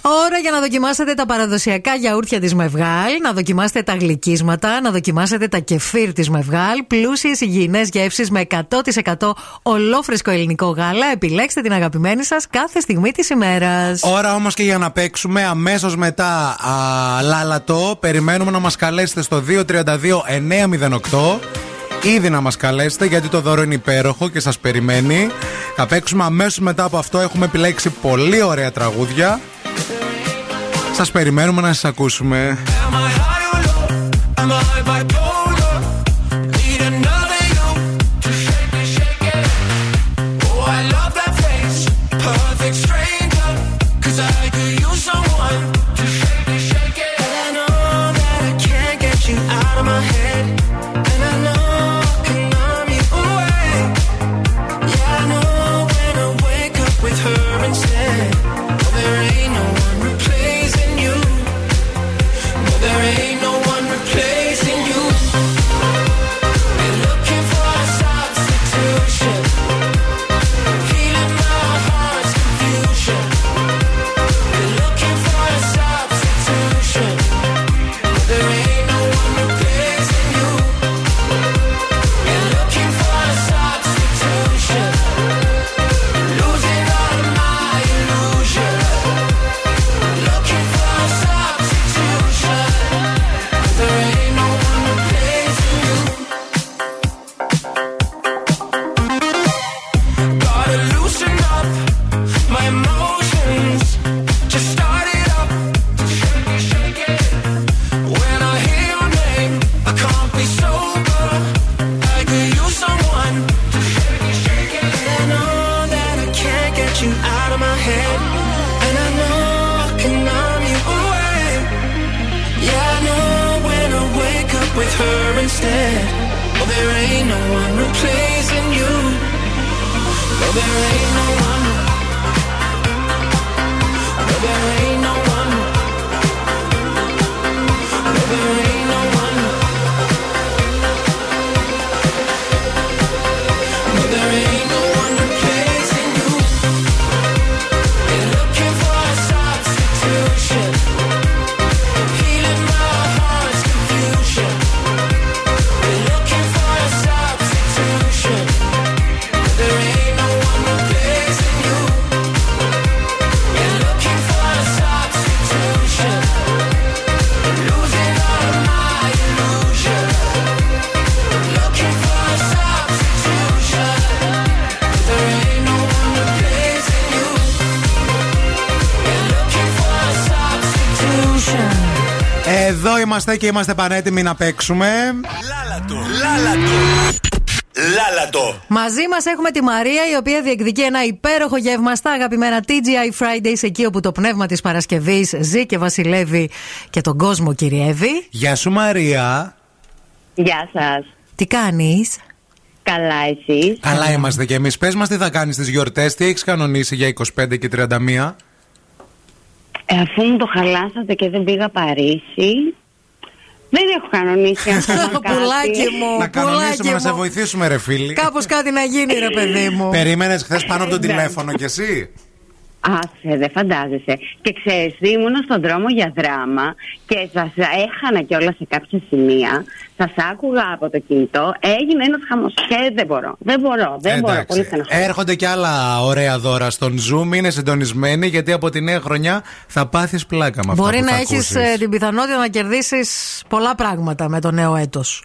Ώρα για να δοκιμάσετε τα παραδοσιακά γιαούρτια της Μευγάλ, να δοκιμάσετε τα γλυκίσματα, να δοκιμάσετε τα κεφίρ της Μευγάλ, πλούσιες υγιεινές γεύσεις με 100% ολόφρεσκο ελληνικό γάλα. Επιλέξτε την αγαπημένη σας κάθε στιγμή της ημέρας. Ώρα όμως και για να παίξουμε αμέσως μετά α, λάλατο. Περιμένουμε να μας καλέσετε στο 232-908. Ήδη να μας καλέσετε γιατί το δώρο είναι υπέροχο και σας περιμένει. Θα παίξουμε αμέσως μετά από αυτό. Έχουμε επιλέξει πολύ ωραία τραγούδια. Σας περιμένουμε να σας ακούσουμε. Am I bipolar? Need Εδώ είμαστε και είμαστε πανέτοιμοι να παίξουμε. Λάλατο. Λάλατο. Λάλατο. Μαζί μας έχουμε τη Μαρία, η οποία διεκδικεί ένα υπέροχο γεύμα στα αγαπημένα TGI Fridays, εκεί όπου το πνεύμα της Παρασκευής ζει και βασιλεύει και τον κόσμο κυριεύει. Γεια σου Μαρία. Γεια σας. Τι κάνεις, Καλά, εσείς; Καλά είμαστε κι εμείς. Πες μας τι θα κάνεις στι γιορτές, τι έχεις κανονίσει για 25 και 31. Ε, αφού μου το χαλάσατε και δεν πήγα Παρίσι, δεν έχω κανονίσει ακόμα <laughs> κάτι. Πουλάκι μου, Να κανονίσουμε πουλάκι να σε μου. βοηθήσουμε, ρε φίλοι. Κάπως κάτι να γίνει, ρε παιδί μου. Περίμενες χθες πάνω από το Εντάξει. τηλέφωνο κι εσύ; Άσε, δεν φαντάζεσαι. Και ξέρεις, ήμουν στον δρόμο για δράμα και σας έχανα κιόλας σε κάποια σημεία. Σας άκουγα από το κινητό. Έγινε ένας χαμός. Και δεν μπορώ. Δεν μπορώ. Δεν μπορώ. Πολύ στεναχωρώ. Έρχονται και άλλα ωραία δώρα στον Zoom. Είναι συντονισμένοι γιατί από τη νέα χρονιά θα πάθεις πλάκα με αυτά Μπορεί που να θα έχεις ακούσεις. την πιθανότητα να κερδίσεις πολλά πράγματα με το νέο έτος.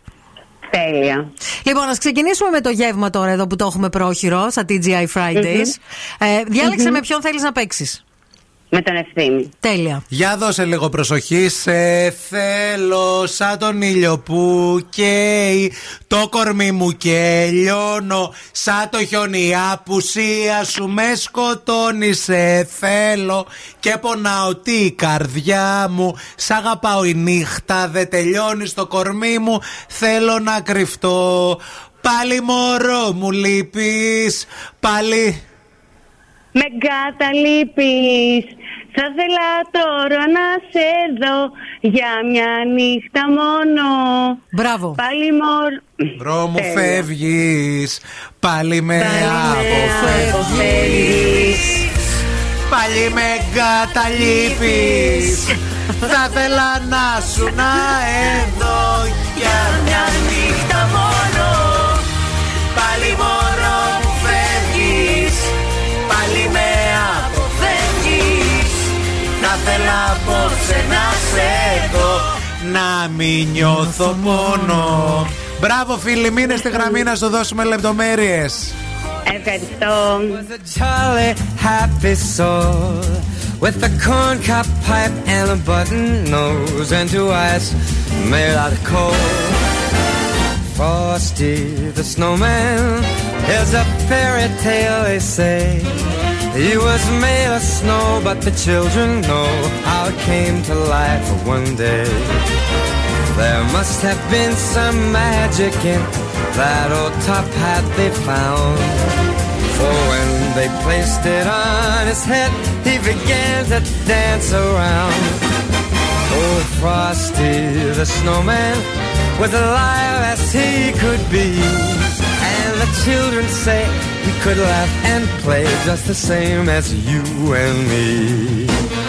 Τέλεια. Λοιπόν, ας ξεκινήσουμε με το γεύμα τώρα εδώ που το έχουμε πρόχειρο στα TGI Fridays. Ε, διάλεξε Μμμ. με ποιον θέλεις να παίξεις. Με τον ευθύνη. Τέλεια. Για δώσε λίγο προσοχή. Σε θέλω σαν τον ήλιο που καίει το κορμί μου και λιώνω. Σαν το χιόνι η απουσία σου με σκοτώνει. Σε θέλω και πονάω τη καρδιά μου. Σ' αγαπάω η νύχτα δεν τελειώνει στο κορμί μου. Θέλω να κρυφτώ. Πάλι μωρό μου λείπεις Πάλι Με καταλείπεις Θα ήθελα τώρα να σε δω Για μια νύχτα μόνο. Μπράβο. Πάλι μορ... Μπρο μου Τέλεια. φεύγεις. Πάλι με αποφεύγεις. αποφεύγεις. Πάλι με εγκαταλείπεις. <laughs> Θα θέλα να σου να εδώ Για μια νύχτα μόνο. Πάλι ήθελα απόψε να σε Να μην νιώθω μόνο. Μπράβο φίλοι, μείνε στη γραμμή να σου δώσουμε λεπτομέρειες. Ευχαριστώ. Nose And two eyes He was made of snow, but the children know how it came to life one day. There must have been some magic in that old top hat they found. For when they placed it on his head, he began to dance around. Oh, Frosty the snowman was alive as he could be. And the children say he could laugh and play just the same as you and me.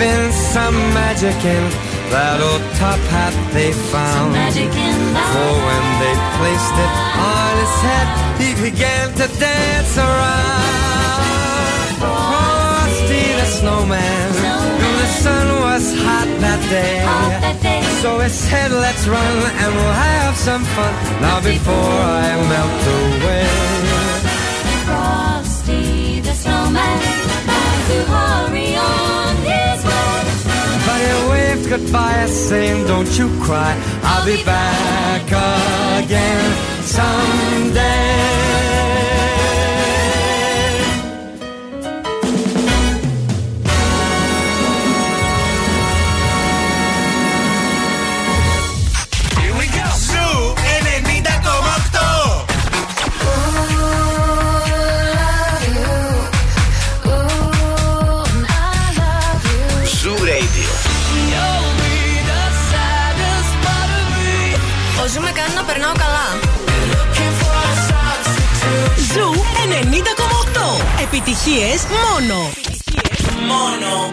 Been some magic in that old top hat they found. Magic in that For when they placed it on his head, he began to dance around. Frosty the snowman, the sun was hot that day. So he said, let's run and we'll have some fun now before I melt away. Frosty the snowman had to hurry on. But he waved goodbye, saying, Don't you cry, I'll be back again someday. να περνάω καλά. Zoo 90,8 Επιτυχίες μόνο. Επιτυχίες μόνο.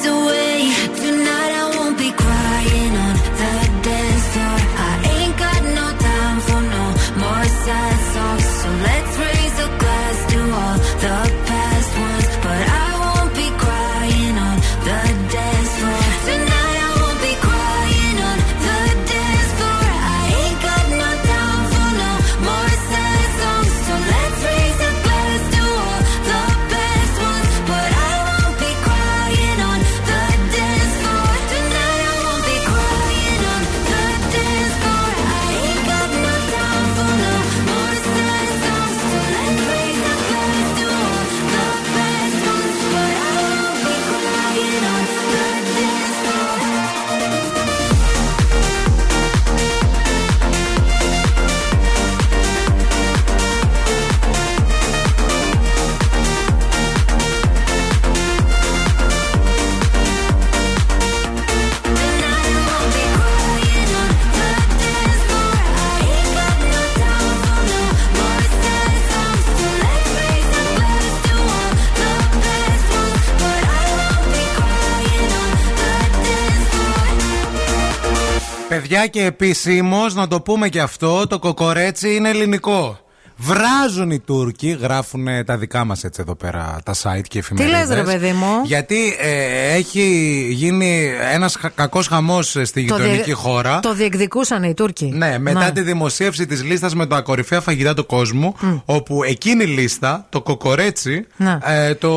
Παιδιά και επισήμως, να το πούμε και αυτό, το κοκορέτσι είναι ελληνικό. Βράζουν οι Τούρκοι, γράφουν τα δικά μας έτσι εδώ πέρα τα site και Τι εφημερίδες. λες ρε παιδί μου; Γιατί ε, έχει γίνει ένας κακός χαμός στη Το γειτονική διε- χώρα. Το διεκδικούσαν οι Τούρκοι. Ναι, μετά Να. τη δημοσίευση της λίστας με τα κορυφαία φαγητά του κόσμου, όπου εκείνη η λίστα, το κοκορέτσι, Να. ε, το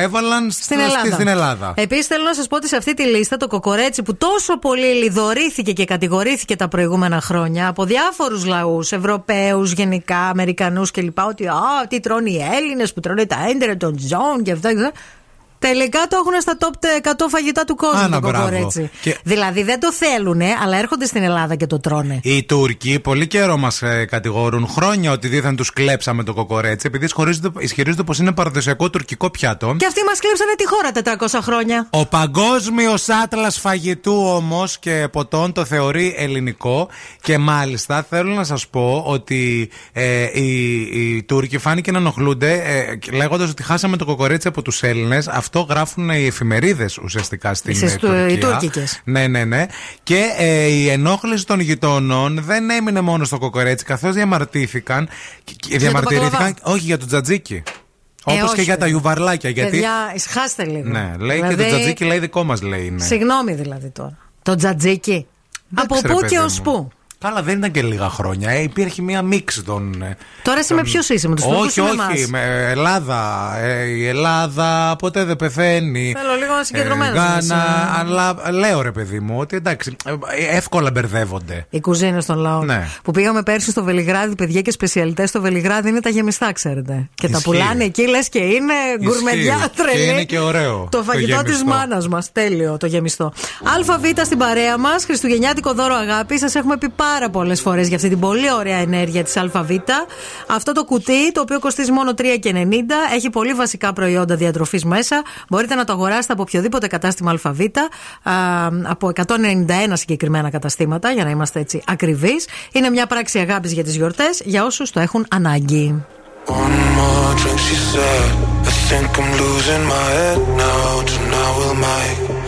έβαλαν στο- Στην Ελλάδα. στη- στην Ελλάδα. Επίσης, θέλω να σας πω ότι σε αυτή τη λίστα το κοκορέτσι που τόσο πολύ λιδωρήθηκε και κατηγορήθηκε τα προηγούμενα χρόνια από διάφορους λαούς, Ευρωπαίους γενικά, Αμερικανούς κλπ. Ότι α, τι τρώνε οι Έλληνες που τρώνε τα έντερα των ζώων και αυτά. και αυτά. Τελικά το έχουν στα top 100 φαγητά του κόσμου Άνα, το μπράβο. κοκορέτσι. Και- Δηλαδή δεν το θέλουν, αλλά έρχονται στην Ελλάδα και το τρώνε. Οι Τούρκοι πολύ καιρό μας κατηγορούν χρόνια ότι δίθεν τους κλέψαμε το κοκορέτσι, επειδή ισχυρίζονται, ισχυρίζονται πως είναι παραδοσιακό τουρκικό πιάτο. Και αυτοί μας κλέψανε τη χώρα 400 χρόνια. Ο παγκόσμιος άτλας φαγητού όμως και ποτών το θεωρεί ελληνικό και μάλιστα θέλω να σας πω ότι ε, οι, οι Τούρκοι φάνηκε να ενοχλούνται ε, λέγοντας ότι χάσαμε το κοκορέτσι από τους Έλληνες. Αυτό γράφουν οι εφημερίδες ουσιαστικά στην Στις ε, του- οι Τουρκία. τουρκικές. Ναι, ναι, ναι. Και ε, η ενόχληση των γειτόνων δεν έμεινε μόνο στο κοκορέτσι, καθώς διαμαρτύρηθηκαν. και- και το διαμαρτυρήθηκαν μπακλαβά. όχι για το τζατζίκι. Ε, Όπως και όχι, για τα βέβαια. γιουβαρλάκια. Γιατί Παιδιά, ισχάστε λίγο. ναι, λέει και το Δηλαδή, τζατζίκι λέει δικό μας λέει είναι. Συγγνώμη δηλαδή τώρα. Το τζατζίκι. Δεν Από ξέρω, πού παιδί και ως μου. πού; Καλά, δεν ήταν και λίγα χρόνια. Ε, υπήρχε μία μίξη των. ε, Τώρα εσύ των- με ποιους είσαι, με τους Τούρκους Όχι, ή με όχι. εμάς; Με Ελλάδα. Ε, η Ελλάδα ποτέ δεν πεθαίνει. Θέλω λίγο συγκεντρωμένος Ε, να Γάνα, είσαι. αλλά λέω ρε παιδί μου ότι εντάξει, ε, εύκολα μπερδεύονται. Οι κουζίνε των λαών. Ναι. Που πήγαμε πέρσι στο Βελιγράδι, παιδιά και σπεσιαλιτές στο Βελιγράδι είναι τα γεμιστά, ξέρετε. Και τα Ισχύει. πουλάνε εκεί, λες και είναι γκουρμεδιά Ισχύει. τρελή. Και είναι και ωραίο Το φαγητό της γεμιστό. μάνας μας. Τέλειο το γεμιστό. ΑΒ στην παρέα μας, Χριστουγεννιάτικο δώρο αγάπης. Σας έχουμε πει πάρα πάρα πολλές φορές για αυτή την πολύ ωραία ενέργεια της ΑΒ. Αυτό το κουτί, το οποίο κοστίζει μόνο 3,90, έχει πολύ βασικά προϊόντα διατροφής μέσα. Μπορείτε να το αγοράσετε από οποιοδήποτε κατάστημα ΑΒ, α, από 191 συγκεκριμένα καταστήματα, για να είμαστε έτσι ακριβείς. Είναι μια πράξη αγάπης για τις γιορτές, για όσους το έχουν ανάγκη. One more drink, she said. I think I'm losing my head now. Tonight we'll make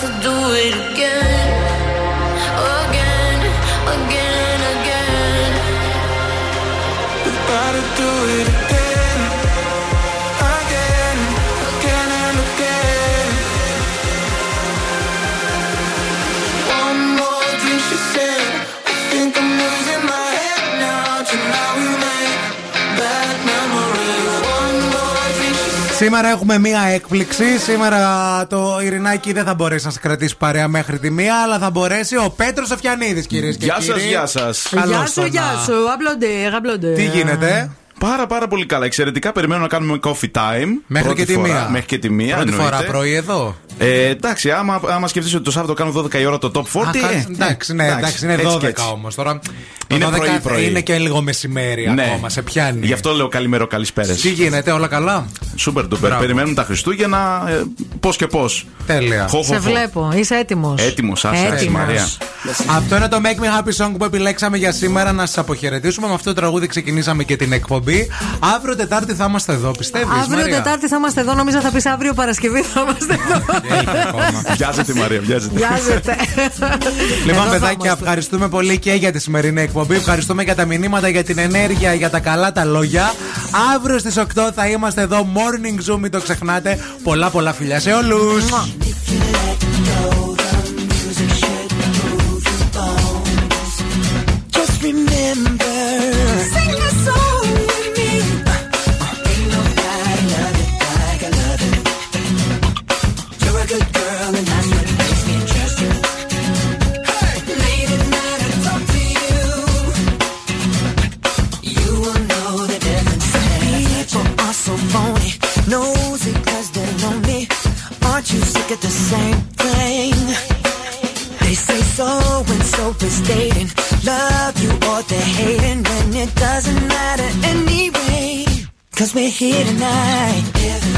to do it again. Σήμερα έχουμε μία έκπληξη. Σήμερα το Ειρηνάκι δεν θα μπορέσει να σε κρατήσει παρέα μέχρι τη μία, αλλά θα μπορέσει ο Πέτρος Αφιανίδη, κυρίες και Γεια κύριοι. σας, γεια σας. Καλώς Γεια σου, τον, γεια α. σου. Αμπλοντέ, αμπλοντέ. Τι γίνεται; Πάρα πάρα πολύ καλά. Εξαιρετικά περιμένω να κάνουμε coffee time. Μέχρι Πρώτη και τη φορά. μία. Μέχρι και τη μία. Πρώτη εννοείται. φορά πρωί εδώ. Ε, εντάξει, άμα, άμα σκεφτείς ότι το Σάββατο κάνω 12 η ώρα το top 40. Α, ε, κάνεις- εντάξει, ναι, εντάξει, είναι έτσι 12 και έτσι. όμως. Τώρα το Είναι 12 πρωί, πρωί. είναι και λίγο μεσημέρι Ναι. ακόμα. Σε πιάνει. Γι' αυτό λέω καλημέρα, καλησπέρες. Τι γίνεται, όλα καλά; Σούπερ duper. Μπράβο. Περιμένουμε τα Χριστούγεννα. Ε, πώς και πώς. Τέλεια. Σε βλέπω, είσαι έτοιμος. Έτοιμος, Σάσα, η Μαρία. Αυτό είναι το Make Me Happy Song που επιλέξαμε για σήμερα να σας αποχαιρετήσουμε. Με αυτό το τραγούδι ξεκινήσαμε και την εκπομπή. Αύριο Τετάρτη θα είμαστε εδώ, πιστεύεις. Αύριο Τετάρτη θα είμαστε εδώ. Νομίζω θα πεις αύριο Παρασκευή θα είμαστε εδώ. Βιάζεται η Μαρία, βιάζεται. Βιάζεται. Λοιπόν, Εδώ θα παιδάκια, είμαστε. ευχαριστούμε πολύ και για τη σημερινή εκπομπή. Ευχαριστούμε για τα μηνύματα, για την ενέργεια, για τα καλά τα λόγια. Αύριο στις 8 θα είμαστε εδώ. Morning Zoom, μην το ξεχνάτε. Πολλά πολλά φιλιά σε όλους. Love you or they're hating when it doesn't matter anyway. Cause we're here tonight.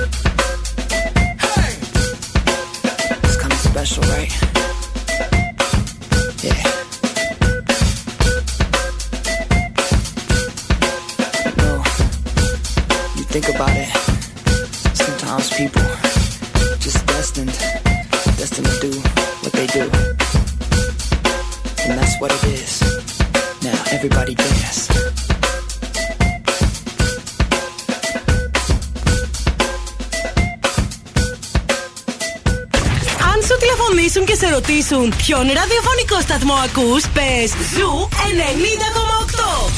Ρωτήσουν ποιον ραδιοφωνικό σταθμό ακούς, πες Zoo 90,8.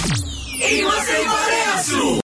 Είμαστε η παρέα σου.